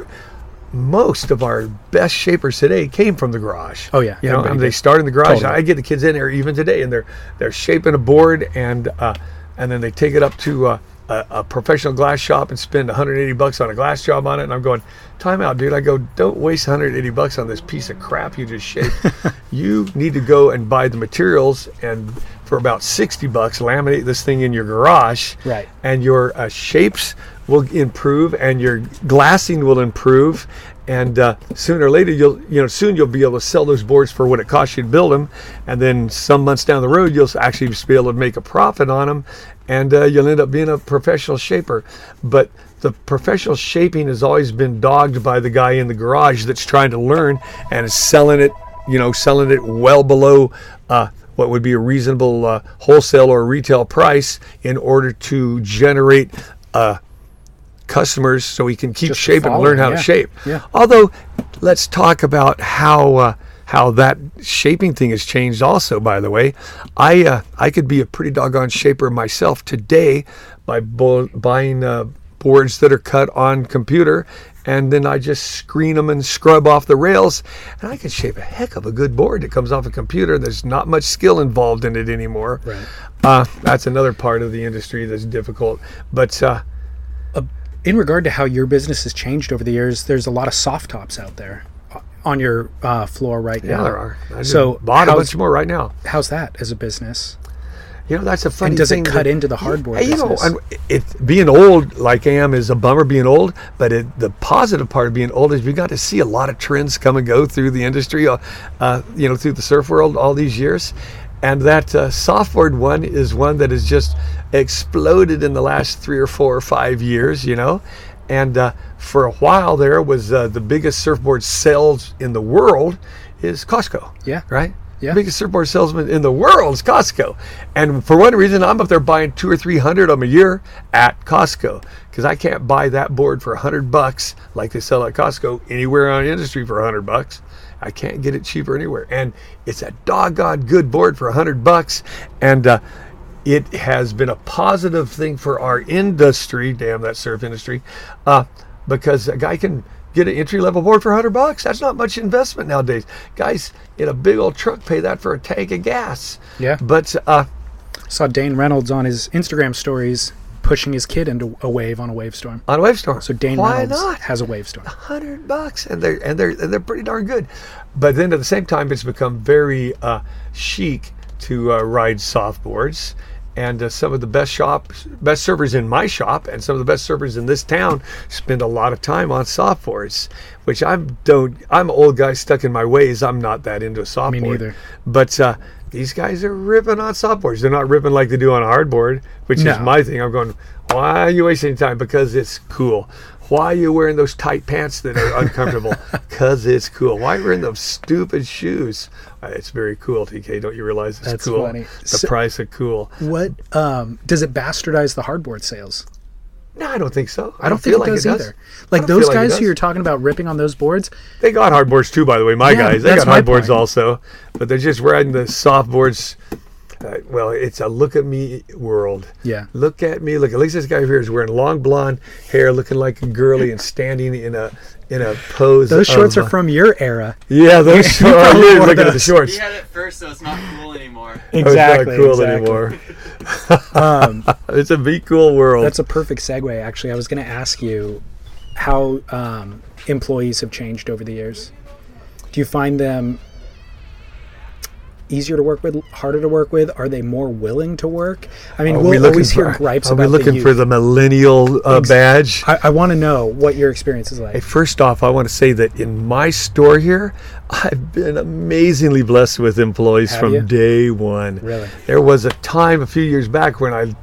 Most of our best shapers today came from the garage. Oh, yeah, you know, and they start in the garage. Totally. I get the kids in there even today, and they're they're shaping a board, and uh, and then they take it up to uh, a, a professional glass shop and spend 180 bucks on a glass job on it. And I'm going, time out, dude. I go, don't waste 180 bucks on this piece of crap you just shaped. you need to go and buy the materials and for about 60 bucks, laminate this thing in your garage. Right. And your uh, shapes will improve and your glassing will improve and uh, sooner or later you'll you know soon you'll be able to sell those boards for what it costs you to build them and then some months down the road you'll actually just be able to make a profit on them and uh, you'll end up being a professional shaper but the professional shaping has always been dogged by the guy in the garage that's trying to learn and is selling it you know selling it well below uh, what would be a reasonable uh, wholesale or retail price in order to generate uh, customers so he can keep Just shaping and learn how following, to shape. Yeah. Although, let's talk about how uh, how that shaping thing has changed. Also, by the way, I uh, I could be a pretty doggone shaper myself today by bu- buying uh, boards that are cut on computer. And then I just screen them and scrub off the rails, and I can shape a heck of a good board that comes off a computer. There's not much skill involved in it anymore. Right. Uh, that's another part of the industry that's difficult. But uh, in regard to how your business has changed over the years there's a lot of soft tops out there uh, on your uh, floor right yeah, now there are. I so bought a bunch more right now. how's that as a business You know, that's a funny and does it cut that- into the hardboard you business and it being old like I am is a bummer being old, but it, the positive part of being old is we got to see a lot of trends come and go through the industry, uh, uh, you know, through the surf world all these years. And that uh, softboard one is one that has just exploded in the last three or four or five years, you know. And uh, for a while there was uh, the biggest surfboard sales in the world is Costco. Yeah. Right? Yeah. Biggest surfboard salesman in the world is Costco. And for one reason, I'm up there buying two or three hundred of them a year at Costco because I can't buy that board for a hundred bucks like they sell at Costco anywhere on the industry for a hundred bucks. I can't get it cheaper anywhere, and it's a doggone good board for a hundred bucks. And uh, it has been a positive thing for our industry. Damn that surf industry, uh, because a guy can get an entry level board for 100 bucks. That's not much investment nowadays. Guys in a big old truck pay that for a tank of gas. Yeah. But uh, saw dane reynolds on his instagram stories pushing his kid into a wave on a Wavestorm on a Wavestorm. so dane why reynolds not? has a Wavestorm hundred bucks, and they're and they're and they're pretty darn good. But then at the same time, it's become very uh, chic to uh, ride softboards, and uh, some of the best shops, best servers in my shop, and some of the best servers in this town spend a lot of time on softboards, which I don't. I'm an old guy stuck in my ways. I'm not that into a softboard. neither. But uh, these guys are ripping on softboards. They're not ripping like they do on a hardboard, which is my thing. I'm going, why are you wasting time? Because it's cool. Why are you wearing those tight pants that are uncomfortable? Because it's cool. Why are you wearing those stupid shoes? Uh, it's very cool, TK. Don't you realize it's That's cool? funny. The So- price of cool. What um, does it bastardize the hardboard sales? No, I don't think so. I don't, think it does like either. I Like those like guys who you're talking about ripping on those boards, They got hardboards too, by the way. My Yeah, guys, they got hardboards also, but they're just riding the soft boards. Uh, well, it's a look at me world. Yeah. Look at me. Look, at least this guy here is wearing long blonde hair, looking like a girly, and standing in a in a pose. those shorts of, are from your era. Yeah, those shorts. Probably yeah, wore looking at the those. shorts. He had it first, so it's not cool anymore. Oh, it's not cool exactly. anymore. Um, It's a be cool world. that's a perfect segue. Actually, I was going to ask you how um, employees have changed over the years. Do you find them easier to work with, harder to work with? Are they more willing to work? I mean, Are we we'll looking always hear for- gripes Are about we looking the for the millennial uh, badge? I, I want to know what your experience is like. Hey, first off, I want to say that in my store here, I've been amazingly blessed with employees Have from you? day one. Really? There was a time a few years back when I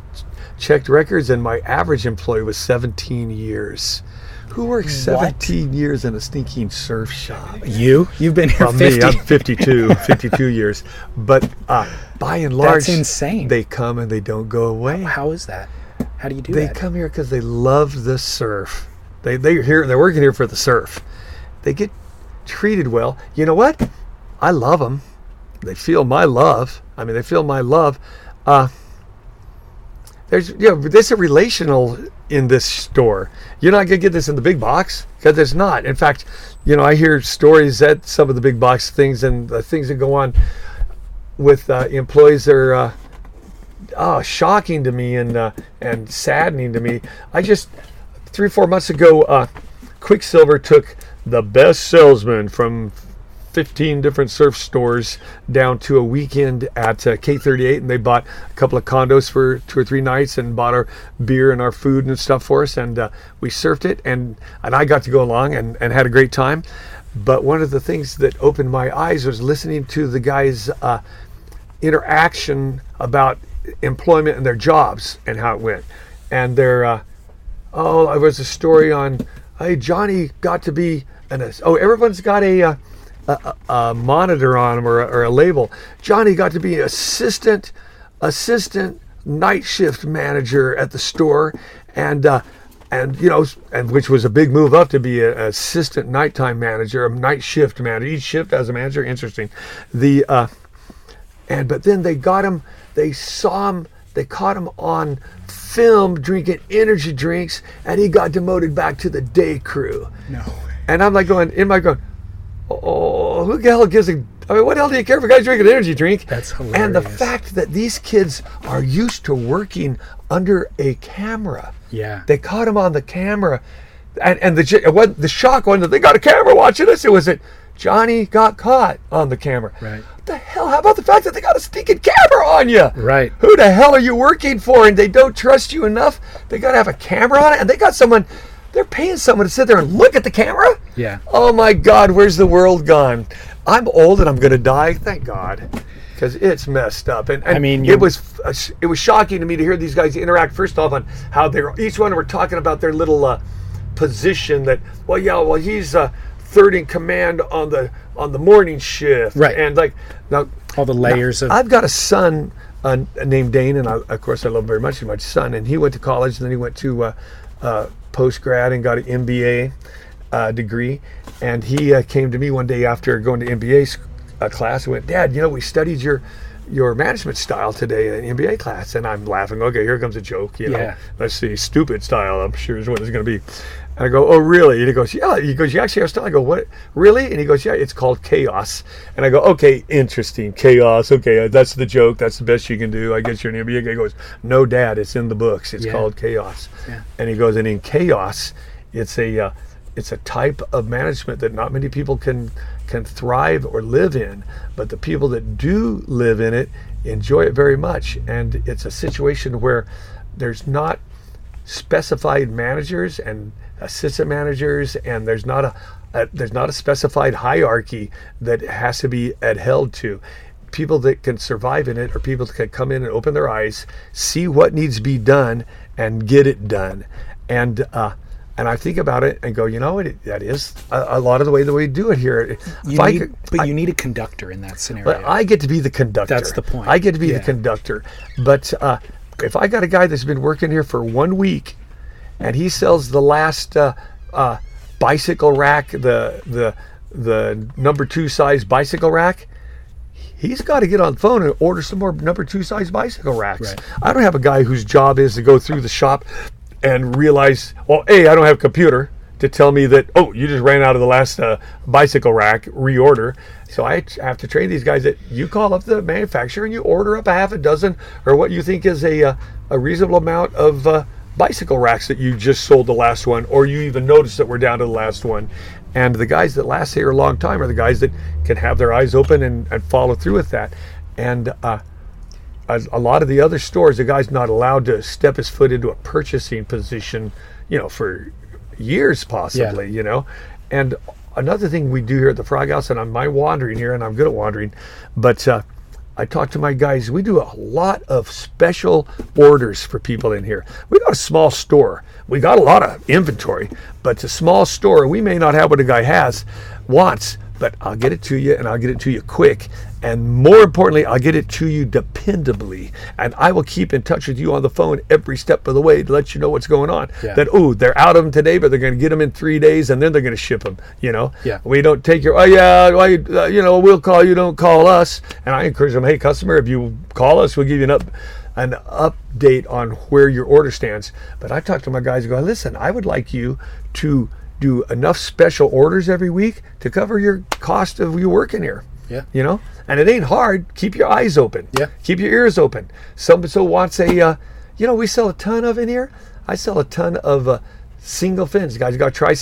checked records and my average employee was 17 years. Who works 17 years in a stinking surf shop? You? You've been here Well, 50. me, I'm 52, 52 years. But uh, by and large, that's insane. they come and they don't go away. How is that? How do you do They that? come here because they love the surf. They they here they're working here for the surf. They get treated well. You know what? I love them. They feel my love. I mean, they feel my love. Uh, there's you know there's a relational in this store. You're not gonna get this in the big box because there's not. In fact, you know I hear stories at some of the big box things and the things that go on with uh, employees that are. Uh, oh, shocking to me and uh, and saddening to me. I just three four months ago, uh, Quiksilver took the best salesman from 15 different surf stores down to a weekend at uh, K38, and they bought a couple of condos for two or three nights and bought our beer and our food and stuff for us, and uh, we surfed it, and and I got to go along and, and had a great time. But one of the things that opened my eyes was listening to the guys. Uh, interaction about employment and their jobs and how it went. And their, uh, oh, there was a story on, hey, Johnny got to be and oh, everyone's got a, uh, a, a, monitor on them or a, or a label. Johnny got to be assistant, assistant night shift manager at the store. And, uh, and you know, and which was a big move up to be an assistant nighttime manager, a night shift manager. Each shift as a manager. Interesting. The uh, and but then they got him they saw him they caught him on film drinking energy drinks and he got demoted back to the day crew No. and i'm like going in my going oh who the hell gives a I mean, what the hell do you care if a guy's drinking an energy drink? That's hilarious. And the fact that these kids are used to working under a camera. Yeah. They caught him on the camera, and and the j- the shock wasn't that they got a camera watching us. It was it. Johnny got caught on the camera. Right. What the hell? How about the fact that they got a stinking camera on you? Right. Who the hell are you working for? And they don't trust you enough. They got to have a camera on it, and they got someone. They're paying someone to sit there and look at the camera. Yeah. Oh my God, where's the world gone? I'm old and I'm gonna die. Thank God, because it's messed up. And, and I mean, you- it was uh, it was shocking to me to hear these guys interact. First off, on how they're each one were talking about their little uh, position. That well, yeah, well he's uh, third in command on the on the morning shift. Right. And like now, All the layers of. I've got a son uh, named Dane, and I, of course I love him very much. He's my son, and he went to college, and then he went to uh, uh, post grad and got an MBA uh, degree. And he uh, came to me one day after going to MBA uh, class and went, "Dad, you know we studied your." Your management style today in MBA class, and I'm laughing. Okay, here comes a joke. You know, Yeah. let's see, stupid style. I'm sure is what it's going to be. And I go, oh really? And he goes, yeah. He goes, you actually have style. I go, what? Really? And he goes, yeah. It's called chaos. And I go, okay, interesting, chaos. Okay, uh, that's the joke. That's the best you can do. I guess you're an MBA. He goes, no, Dad, it's in the books. It's Yeah. called chaos. Yeah. And he goes, and in chaos, it's a uh, it's a type of management that not many people can can thrive or live in. But the people that do live in it, enjoy it very much. And it's a situation where there's not specified managers and assistant managers, and there's not a, a there's not a specified hierarchy that has to be adhered to. People that can survive in it are people that can come in and open their eyes, see what needs to be done, and get it done. And uh, and I think about it and go, you know, it, that is a, a lot of the way that we do it here. If I but I- you need a conductor in that scenario. but I get to be the conductor. That's the point. I get to be Yeah. the conductor. But uh, if I got a guy that's been working here for one week, and he sells the last uh, uh, bicycle rack, the the the number two size bicycle rack, he's got to get on the phone and order some more number two size bicycle racks. Right. I don't have a guy whose job is to go through the shop and realize, well, a I don't have a computer to tell me that oh you just ran out of the last uh, bicycle rack reorder. So I have to train these guys that you call up the manufacturer and you order up a half a dozen or what you think is a uh, a reasonable amount of uh, bicycle racks that you just sold the last one or you even noticed that we're down to the last one. And the guys that last here a long time are the guys that can have their eyes open and, and follow through with that. And uh, a, a lot of the other stores, the guy's not allowed to step his foot into a purchasing position, you know, for years possibly, you know. And another thing we do here at the Frog House, and I'm my wandering here, and I'm good at wandering, but uh, I talk to my guys. We do a lot of special orders for people in here. We got a small store. We got a lot of inventory, but it's a small store. We may not have what a guy has, wants, but I'll get it to you and I'll get it to you quick. And more importantly, I'll get it to you dependably. And I will keep in touch with you on the phone every step of the way to let you know what's going on. Yeah. That, oh, they're out of them today, but they're going to get them in three days and then they're going to ship them, you know? Yeah. We don't take your, oh, yeah, why, uh, you know, we'll call you, don't call us. And I encourage them, hey, customer, if you call us, we'll give you an up an update on where your order stands. But I talk to my guys and go, listen, I would like you to do enough special orders every week to cover your cost of you working here. Yeah. You know, and it ain't hard. Keep your eyes open. Yeah. Keep your ears open. Somebody so wants a, uh, you know, we sell a ton of in here. I sell a ton of uh, single fins. The guy's got tri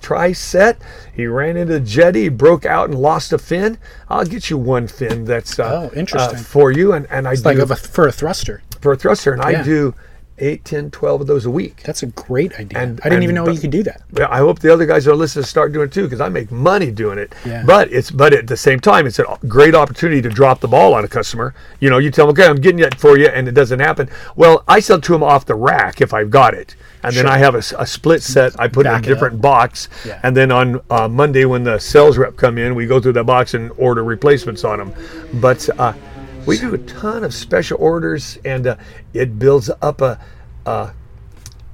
tri set. He ran into the jetty, broke out and lost a fin. I'll get you one fin that's uh, Oh, interesting. uh, for you. And, and I It's do like of a, for a thruster. for a thruster, and I do 8, 10, 12 of those a week. That's a great idea. And- I didn't even and- know you could do that. I hope the other guys are listening to start doing it too because I make money doing it. Yeah. But it's but at the same time, it's a great opportunity to drop the ball on a customer. You know, you tell them, okay, I'm getting it for you, and it doesn't happen. Well, I sell to them off the rack if I've got it, and then Sure. I have a split set. I put Back in a different up. box, Yeah. and then on uh, Monday when the sales rep come in, we go through that box and order replacements on them. But uh, we do a ton of special orders, and uh, it builds up a. a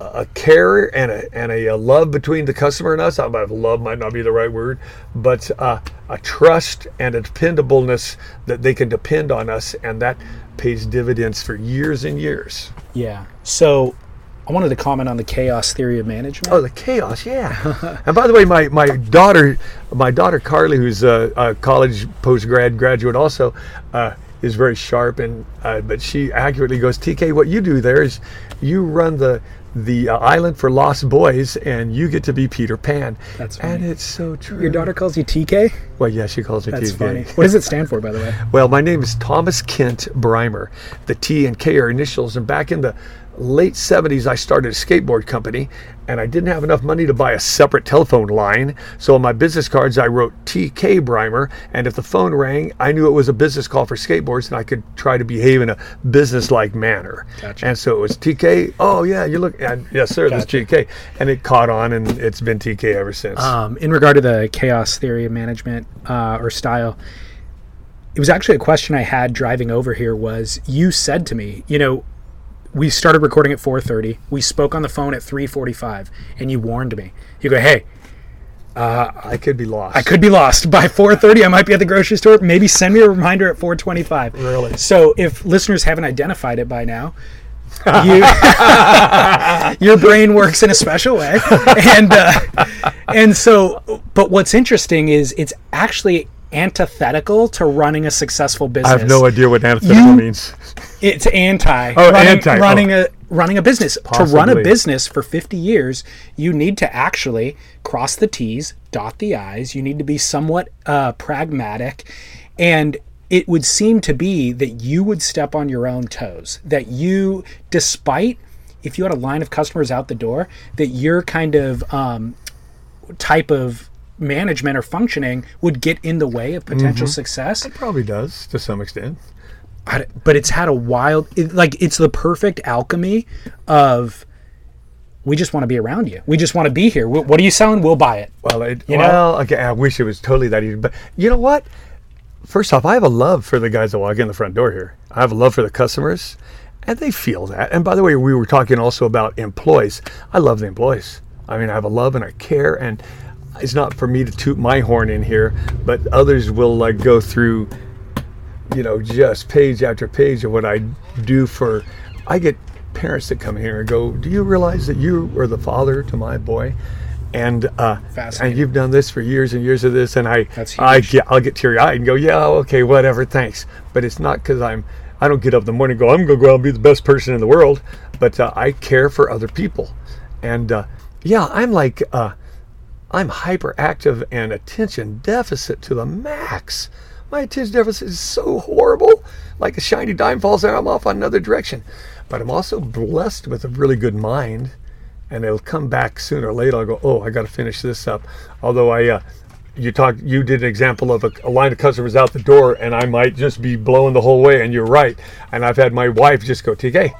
a care and a and a, love between the customer and us. I might love might not be the right word, but uh, a trust and a dependableness that they can depend on us, and that pays dividends for years and years. Yeah. So I wanted to comment on the chaos theory of management. Oh, the chaos, yeah. and by the way, my, my daughter, my daughter Carly, who's a, a college post grad graduate, also uh, is very sharp, and uh, but she accurately goes, TK, what you do there is you run the the uh, island for lost boys, and you get to be Peter Pan. That's right and it's so true. Your daughter calls you TK? Well, yeah, she calls me That's TK. funny. What does it stand for, by the way? Well, my name is Thomas Kent Brimer. The T and K are initials. And back in the late 70s, I started a skateboard company, and I didn't have enough money to buy a separate telephone line. So on my business cards, I wrote TK Brimer. And if the phone rang, I knew it was a business call for skateboards, and I could try to behave in a business-like manner. Gotcha. And so it was TK. Oh yeah, you look. And, yes, sir. This Gotcha. TK, and it caught on, and it's been TK ever since. Um, in regard to the chaos theory of management uh, or style, it was actually a question I had driving over here. Was you said to me, you know, we started recording at 4:30. We spoke on the phone at 3:45, and you warned me. You go, hey, I could be lost. I could be lost by 4:30. I might be at the grocery store. Maybe send me a reminder at 4:25. Really? So if listeners haven't identified it by now, you, your brain works in a special way, and uh, and so. But what's interesting is it's actually antithetical to running a successful business. I have no idea what antithetical You- means. It's anti. Oh, running, anti, oh. Running a running a business. To run a business for 50 years, you need to actually cross the T's, dot the I's. You need to be somewhat uh, pragmatic, and it would seem to be that you would step on your own toes. That you, despite if you had a line of customers out the door, that your kind of um, type of management or functioning would get in the way of potential mm-hmm. success. It probably does to some extent. I- but it's had a wild it, like it's the perfect alchemy of we just want to be around you we just want to be here Wh- what are you selling we'll buy it Well, it, You know? well, okay, I wish it was totally that easy. But you know what? First off, I have a love for the guys that walk in the front door here. I have a love for the customers, and they feel that. And by the way, we were talking also about employees. I love the employees. I mean, I have a love and a care, and it's not for me to toot my horn in here, but others will like go through, you know, just page after page of what I do for. I get parents that come here and go, "Do you realize that you are the father to my boy?" And uh, and you've done this for years and years of this, and I I get I'll get teary eyed and go, "Yeah, okay, whatever, thanks." But it's not because I'm I don't get up in the morning and go, "I'm gonna go out and be the best person in the world," but uh, I care for other people, and uh, yeah, I'm like. Uh, I'm hyperactive and attention deficit to the max. My attention deficit is so horrible. Like a shiny dime falls out, I'm off on another direction. But I'm also blessed with a really good mind, and it'll come back sooner or later. I'll go, oh, I got to finish this up. Although I, uh, you talked, you did an example of a, a line of customers out the door, and I might just be blowing the whole way. And you're right. And I've had my wife just go, TK,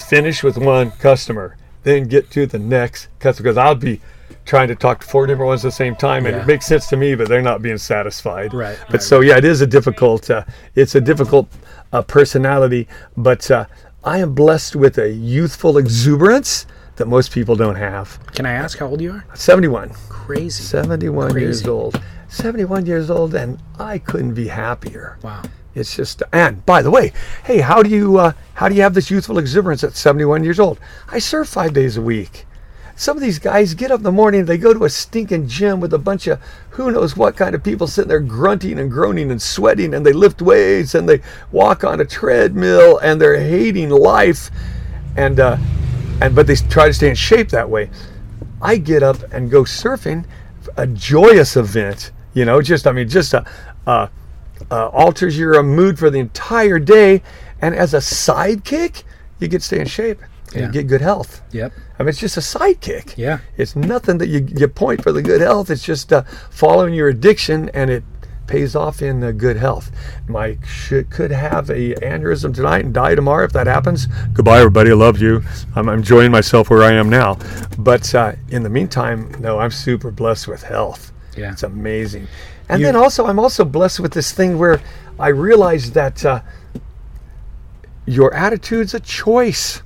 finish with one customer, then get to the next customer because I'll be trying to talk to four different ones at the same time, and Yeah. it makes sense to me, but they're not being satisfied. Right, But right, so yeah, it is a difficult. Uh, it's a difficult uh, personality, but uh, I am blessed with a youthful exuberance that most people don't have. can i ask how old you are Seventy-one. crazy 71 years old. 71 years old, and I couldn't be happier. wow It's just, and by the way, hey, how do you uh, how do you have this youthful exuberance at 71 years old? I surf five days a week. Some of these guys get up in the morning, they go to a stinking gym with a bunch of who knows what kind of people sitting there grunting and groaning and sweating, and they lift weights and they walk on a treadmill and they're hating life, and uh, and but they try to stay in shape that way. I get up and go surfing, a joyous event. You know, just I mean, just a, uh, uh, alters your uh, mood for the entire day, and as a sidekick, you get to stay in shape and Yeah. you get good health. yep I mean, it's just a sidekick. Yeah. It's nothing that you, you point for the good health. It's just uh, following your addiction, and it pays off in uh, good health. Mike should, could have a aneurysm tonight and die tomorrow if that happens. Goodbye, everybody. I love you. I'm enjoying myself where I am now. But uh, in the meantime, no, I'm super blessed with health. Yeah. It's amazing. And You- then also, I'm also blessed with this thing where I realize that uh, your attitude's a choice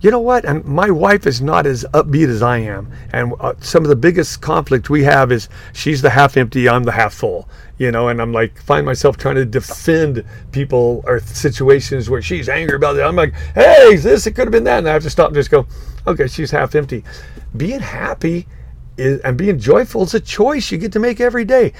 you know what? And my wife is not as upbeat as I am. And uh, some of the biggest conflict we have is she's the half empty, I'm the half full. You know, and I'm like, find myself trying to defend people or situations where she's angry about it. I'm like, hey, this, it could have been that. And I have to stop and just go, okay, she's half empty. Being happy is, and being joyful is a choice you get to make every day.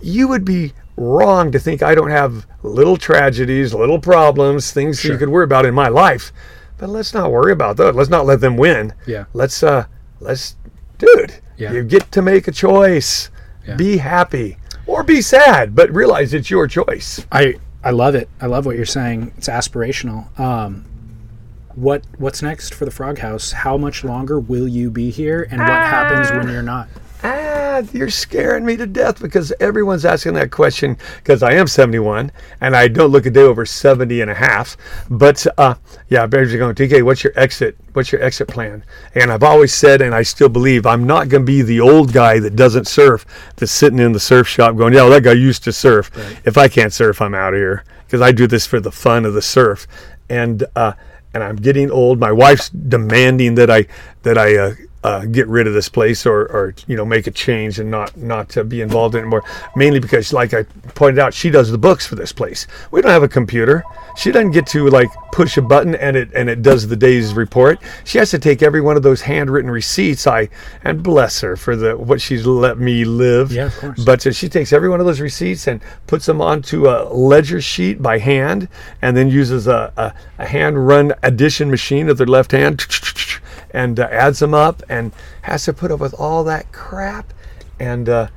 You would be wrong to think I don't have little tragedies, little problems, things you could worry about in my life. But let's not worry about that. Let's not let them win. Yeah. Let's uh let's dude, Yeah. you get to make a choice. Yeah. Be happy or be sad, but realize it's your choice. I I love it. I love what you're saying. It's aspirational. Um, what what's next for the Frog House? How much longer will you be here, and what happens when you're not? Ah, you're scaring me to death because everyone's asking that question because I am 71 and I don't look a day over 70 and a half. But uh, yeah, everybody's going, TK, what's your exit? What's your exit plan? And I've always said, and I still believe, I'm not going to be the old guy that doesn't surf, that's sitting in the surf shop going, yeah, well, that guy used to surf. If I can't surf, I'm out of here because I do this for the fun of the surf. And uh, and I'm getting old. My wife's demanding that I that I uh, uh, get rid of this place or, or you know make a change and not not to be involved anymore. Mainly because, like I pointed out, she does the books for this place. We don't have a computer. She doesn't get to like push a button and it and it does the day's report. She has to take every one of those handwritten receipts. I and bless her for the what she's let me live. Yeah, of course. But uh, she takes every one of those receipts and puts them onto a ledger sheet by hand, and then uses a, a, a hand-run addition machine with her left hand, and uh, adds them up, and has to put up with all that crap. And uh,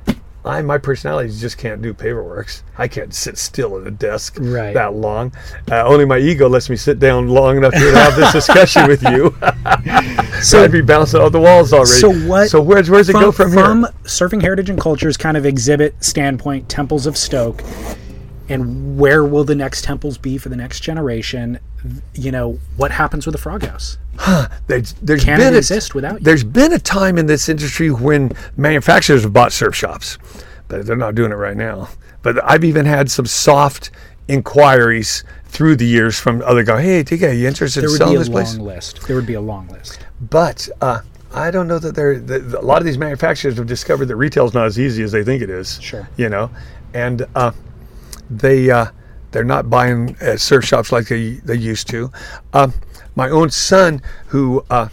I my personality just can't do paperwork. I can't sit still at a desk Right. that long. Uh, only my ego lets me sit down long enough to have this discussion with you. so I'd be bouncing off the walls already. So what? So where's where's it go from, from here? surfing heritage and cultures kind of exhibit standpoint, temples of Stoke, and where will the next temples be for the next generation? You know what happens with the Frog House? There's, there's Can been it a- exist without you? There's been a time in this industry when manufacturers have bought surf shops, but they're not doing it right now. But I've even had some soft inquiries through the years from other guys. Hey, TK, you interested in selling this place? There would be a long list. There would be a long list. But uh, I don't know that they're. The, a lot of these manufacturers have discovered that retail's not as easy as they think it is. Sure. You know, and uh, they uh, they're not buying at surf shops like they they used to. Um, my own son, who uh,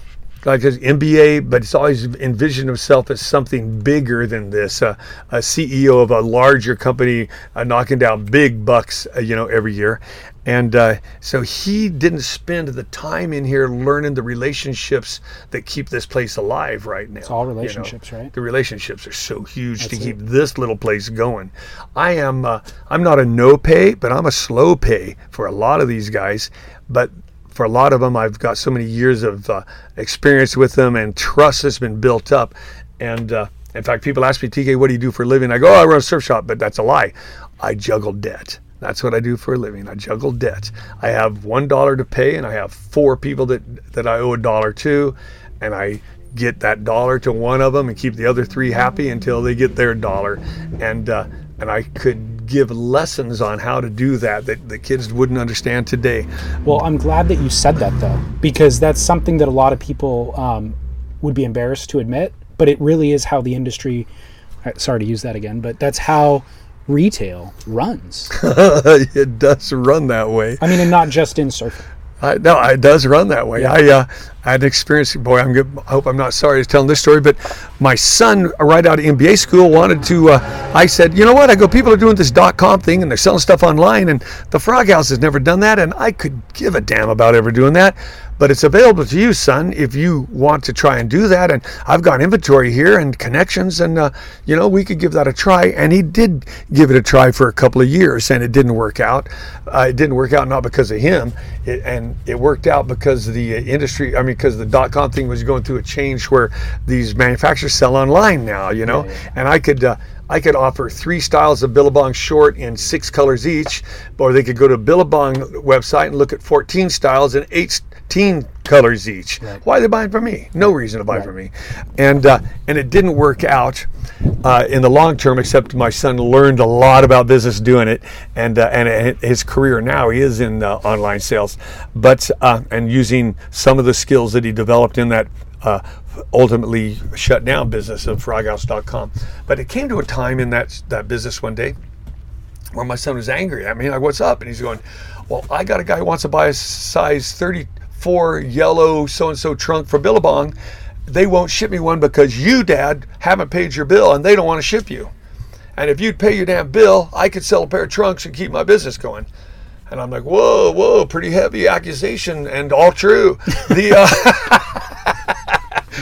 like his MBA, but he's always envisioned himself as something bigger than this. Uh, a CEO of a larger company, uh, knocking down big bucks, uh, you know, every year. And uh, so he didn't spend the time in here learning the relationships that keep this place alive right now. It's all relationships, right? The relationships are so huge to keep this little place going. I am, uh, I'm not a no pay, but I'm a slow pay for a lot of these guys. But for a lot of them, I've got so many years of uh, experience with them and trust that's been built up. And uh, in fact, people ask me, TK, what do you do for a living? I go, oh, I run a surf shop, but that's a lie. I juggle debt. That's what I do for a living. I juggle debt. I have one dollar to pay, and I have four people that that I owe a dollar to, and I get that dollar to one of them and keep the other three happy until they get their dollar. And uh, and I could give lessons on how to do that that the kids wouldn't understand today. Well, I'm glad that you said that though, because that's something that a lot of people um, would be embarrassed to admit, but it really is how the industry. uh, Sorry to use that again, but that's how retail runs. it does run that way. I mean, and not just in surfing. I, no, it does run that way. I, uh, I had experience. Boy, I'm good. I hope I'm not sorry to telling this story, but my son, right out of MBA school, wanted to. Uh, I said, you know what? I go. People are doing this dot com thing, and they're selling stuff online, and the Frog House has never done that, and I could give a damn about ever doing that. But it's available to you, son, if you want to try and do that. And I've got inventory here and connections, and uh, you know we could give that a try. And he did give it a try for a couple of years, and it didn't work out. Uh, it didn't work out not because of him, it, and it worked out because the uh, industry. I mean, because the dot com thing was going through a change where these manufacturers sell online now. You know, and I could. Uh, I could offer three styles of Billabong short in six colors each, or they could go to Billabong website and look at 14 styles and in 18 colors each. Why are they buying from me? No reason to buy from me. And uh, and it didn't work out uh, in the long term, except my son learned a lot about business doing it, and uh, and his career now he is in uh, online sales, but uh, and using some of the skills that he developed in that uh, ultimately shut down business of froghouse.com. But it came to a time in that that business one day where my son was angry at me. Like, what's up? And he's going, Well, I got a guy who wants to buy a size 34 yellow so and so trunk for Billabong. They won't ship me one because you, Dad, haven't paid your bill and they don't want to ship you. And if you'd pay your damn bill, I could sell a pair of trunks and keep my business going. And I'm like, whoa, whoa, pretty heavy accusation and all true. The uh,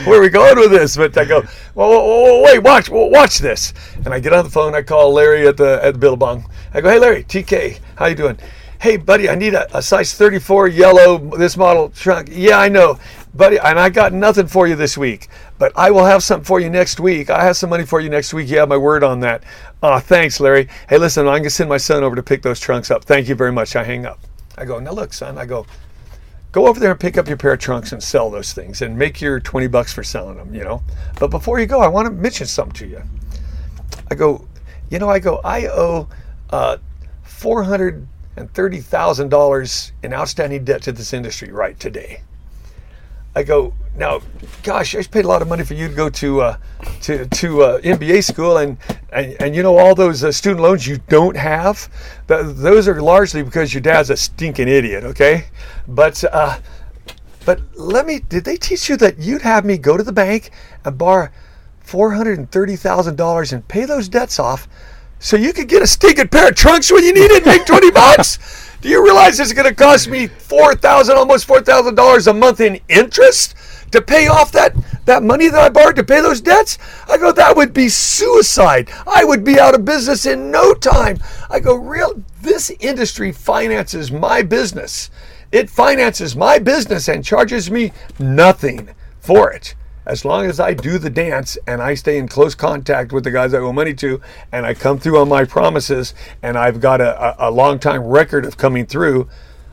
where are we going with this? But I go, whoa, whoa, whoa, wait, watch, watch this. And I get on the phone. I call Larry at the at the Billabong. I go, hey, Larry, TK, how you doing? Hey, buddy, I need a, a size 34 yellow this model trunk. Yeah, I know, buddy, and I got nothing for you this week, but I will have something for you next week. I have some money for you next week. You have my word on that. Oh, thanks, Larry. Hey, listen, I'm gonna send my son over to pick those trunks up. Thank you very much. I hang up. I go, now look, son. I go, go over there and pick up your pair of trunks and sell those things and make your 20 bucks for selling them, you know. But before you go, I want to mention something to you. I go, you know, I go, I owe uh, $430,000 in outstanding debt to this industry right today. I go, now, gosh, I just paid a lot of money for you to go to uh, to to uh, MBA school, and, and and you know all those uh, student loans you don't have, th- those are largely because your dad's a stinking idiot. Okay, but uh, but let me. Did they teach you that you'd have me go to the bank and borrow four hundred and thirty thousand dollars and pay those debts off, so you could get a stinking pair of trunks when you need it and make twenty bucks? Do you realize it's going to cost me four thousand, almost four thousand dollars a month in interest to pay off that that money that I borrowed to pay those debts. I go, that would be suicide. I would be out of business in no time. I go, real. This industry finances my business. It finances my business and charges me nothing for it as long as I do the dance and I stay in close contact with the guys I owe money to and I come through on my promises and I've got a, a, a long time record of coming through,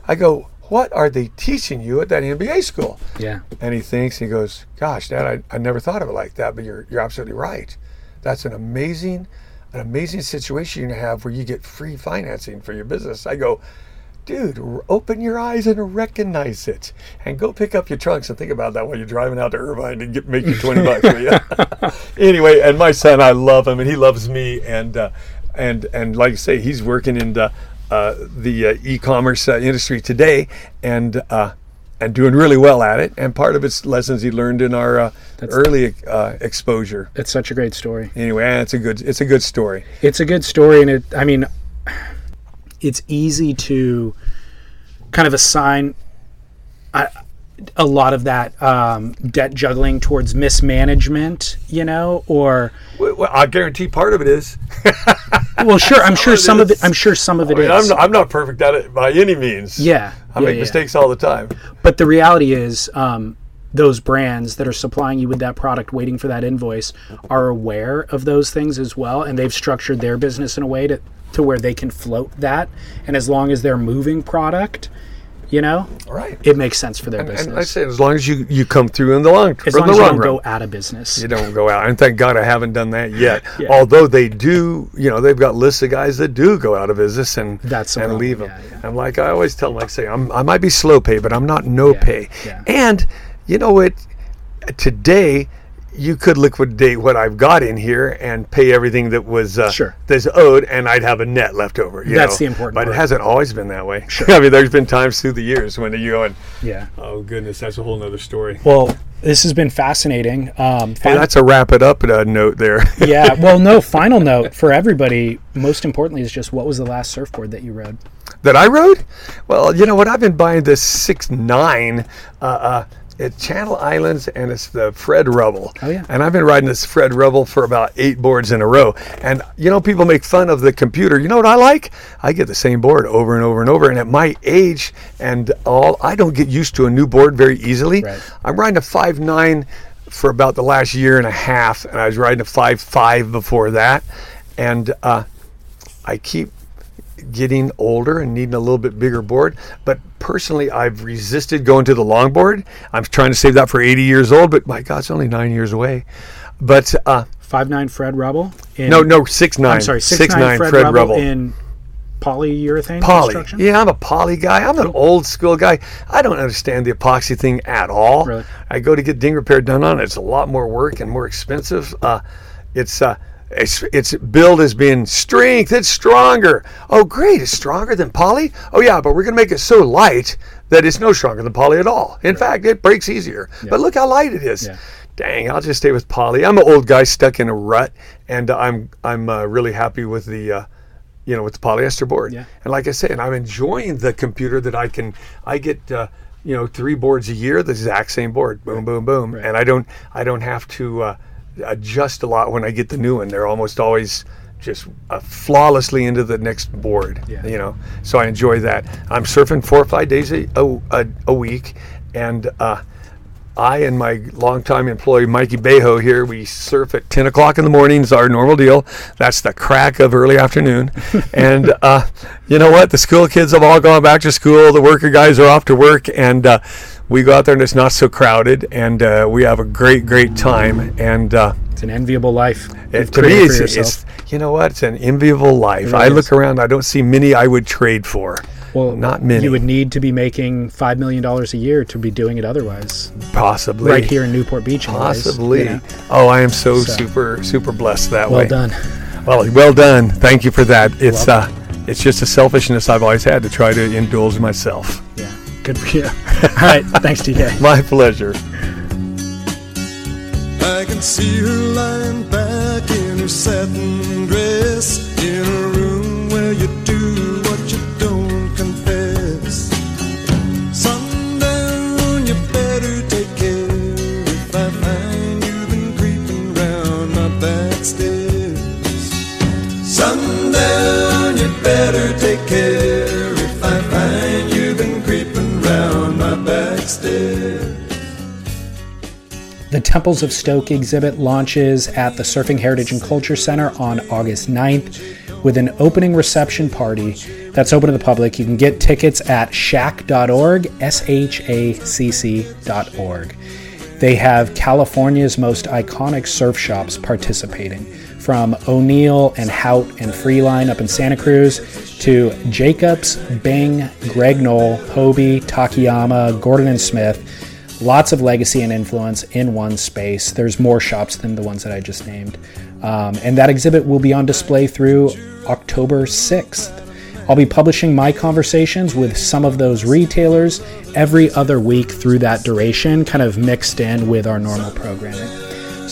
I go, what are they teaching you at that MBA school? Yeah. And he thinks, he goes, gosh, Dad, I, I never thought of it like that, but you're, you're absolutely right. That's an amazing, an amazing situation you have where you get free financing for your business. I go, dude, open your eyes and recognize it, and go pick up your trunks and think about that while you're driving out to Irvine and get make you twenty bucks. ya? anyway, and my son, I love him, and he loves me, and uh, and and like I say, he's working in the uh, the uh, e-commerce uh, industry today, and. Uh, and doing really well at it, and part of it's lessons he learned in our uh, early uh, exposure. It's such a great story. Anyway, it's a good it's a good story. It's a good story, and it. I mean, it's easy to kind of assign a, a lot of that um, debt juggling towards mismanagement, you know, or Well, I guarantee part of it is. well, sure, I'm sure some of it. I'm sure some of it I mean, is. I'm not, I'm not perfect at it by any means. yeah, I yeah, make yeah. mistakes all the time. But the reality is, um, those brands that are supplying you with that product, waiting for that invoice, are aware of those things as well, and they've structured their business in a way to to where they can float that. And as long as they're moving product, you know, Right. it makes sense for their And, business. and I say, as long as you, you come through in the long as long the as you don't run. go out of business. you don't go out. And thank God I haven't done that yet. Yeah. Although they do, you know, they've got lists of guys that do go out of business and That's and leave them. Yeah, yeah. I'm like I always tell them, like say, I'm, I might be slow pay, but I'm not no pay. And you know what? Today. You could liquidate what I've got in here and pay everything that was uh, Sure. that's owed, and I'd have a net left over. you That's know? the important But part. it hasn't always been that way. I mean, there's been times through the years when you go and, yeah. oh goodness, that's a whole nother story. Well, this has been fascinating. Um, Hey, that's a wrap it up uh, note there. yeah. Well, no. Final note for everybody. Most importantly, is just what was the last surfboard that you rode? that I rode? Well, you know what? I've been buying this six nine. Uh, uh, at Channel Islands, and it's the Fred Rubble. Oh, yeah. And I've been riding this Fred Rubble for about eight boards in a row. And you know, people make fun of the computer. You know what I like? I get the same board over and over and over. And at my age and all, I don't get used to a new board very easily. Right. I'm riding a five nine for about the last year and a half, and I was riding a five five before that. And uh, I keep getting older and needing a little bit bigger board. But personally, I've resisted going to the longboard. I'm trying to save that for 80 years old, but my God, it's only nine years away. But uh, Five nine Fred Rubble. In, no, no, six nine. I'm sorry, six, six nine, nine Fred, Fred, Rubble, Rubble. in polyurethane Poly. construction. Yeah, I'm a poly guy. I'm an old school guy. I don't understand the epoxy thing at all. Really? I go to get ding repair done on it. It's a lot more work and more expensive. Uh, it's uh, it's it's billed as being strength. It's stronger. Oh, great! It's stronger than poly. Oh yeah, but we're gonna make it so light that it's no stronger than poly at all. In fact, it breaks easier. But look how light it is. Yeah. Dang, I'll just stay with poly. I'm an old guy stuck in a rut, and I'm I'm uh, really happy with the. Uh, you know, with the polyester board. Yeah. And like I said, I'm enjoying the computer that I can. I get uh, you know three boards a year, the exact same board, boom, boom, boom, and I don't I don't have to uh, adjust a lot when I get the new one. They're almost always just uh, flawlessly into the next board. Yeah. You know, so I enjoy that. I'm surfing four or five days a a, a, a week, and. Uh, I and my longtime employee Mikey Bejo here, we surf at 10 o'clock in the morning is our normal deal. That's the crack of early afternoon. and uh, you know what? The school kids have all gone back to school. The worker guys are off to work. And uh, we go out there and it's not so crowded. And uh, we have a great, great time. And uh, It's an enviable life. it, to me, it's, it's, you know what? It's an enviable life. I look around, I don't see many I would trade for. Well, not many. You would need to be making five million dollars a year to be doing it otherwise. Possibly. Right here in Newport Beach, anyways, Possibly. you know? Oh, I am so, So- super, super blessed that Well way. Well done. Well, well done. Thank you for that. It's uh, it's just a selfishness I've always had to try to indulge myself. Yeah, good for you. All right, thanks, TK. My pleasure. I can see her lying back in her satin dress in a better take care if I find you've been creeping round my back. The Temples of Stoke exhibit launches at the Surfing Heritage and Culture Center on August 9th with an opening reception party that's open to the public. You can get tickets at shacc.org, S H A C C.org. They have California's most iconic surf shops participating, from O'Neill and Haut and Freeline up in Santa Cruz to Jacobs, Bing, Greg Noll, Hobie, Takayama, Gordon and Smith. Lots of legacy and influence in one space. There's more shops than the ones that I just named. Um, and that exhibit will be on display through October 6th. I'll be publishing my conversations with some of those retailers every other week through that duration, kind of mixed in with our normal programming.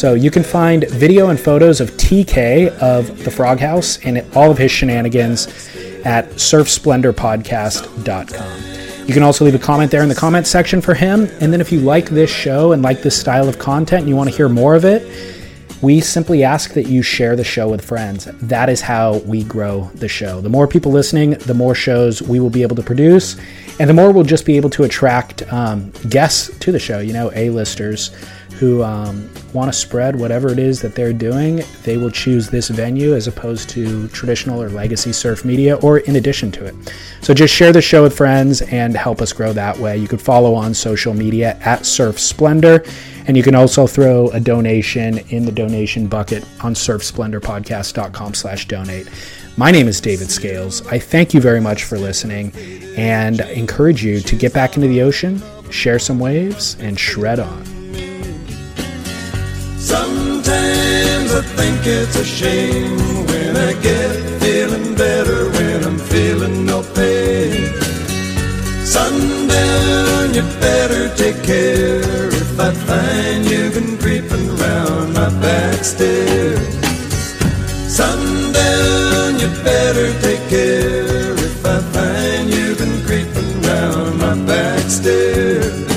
So you can find video and photos of TK of the Frog House and all of his shenanigans at surfsplendorpodcast.com. You can also leave a comment there in the comment section for him. And then if you like this show and like this style of content and you want to hear more of it, we simply ask that you share the show with friends. That is how we grow the show. The more people listening, the more shows we will be able to produce, and the more we'll just be able to attract um, guests to the show, you know, A-listers who um, want to spread whatever it is that they're doing. They will choose this venue as opposed to traditional or legacy surf media or in addition to it. So just share the show with friends and help us grow that way. You could follow on social media at Surf Splendor. And you can also throw a donation in the donation bucket on surfsplendorpodcast.com slash donate. My name is David Scales. I thank you very much for listening and encourage you to get back into the ocean, share some waves, and shred on. Sometimes I think it's a shame when I get feeling better when I'm feeling no pain. Sundown, you better take care if I find you've been creeping around my back stairs. Sundown, you better take care if I find you've been creeping around my back stairs.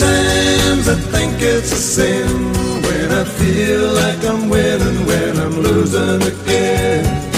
Sometimes I think it's a sin when I feel like I'm winning when I'm losing again.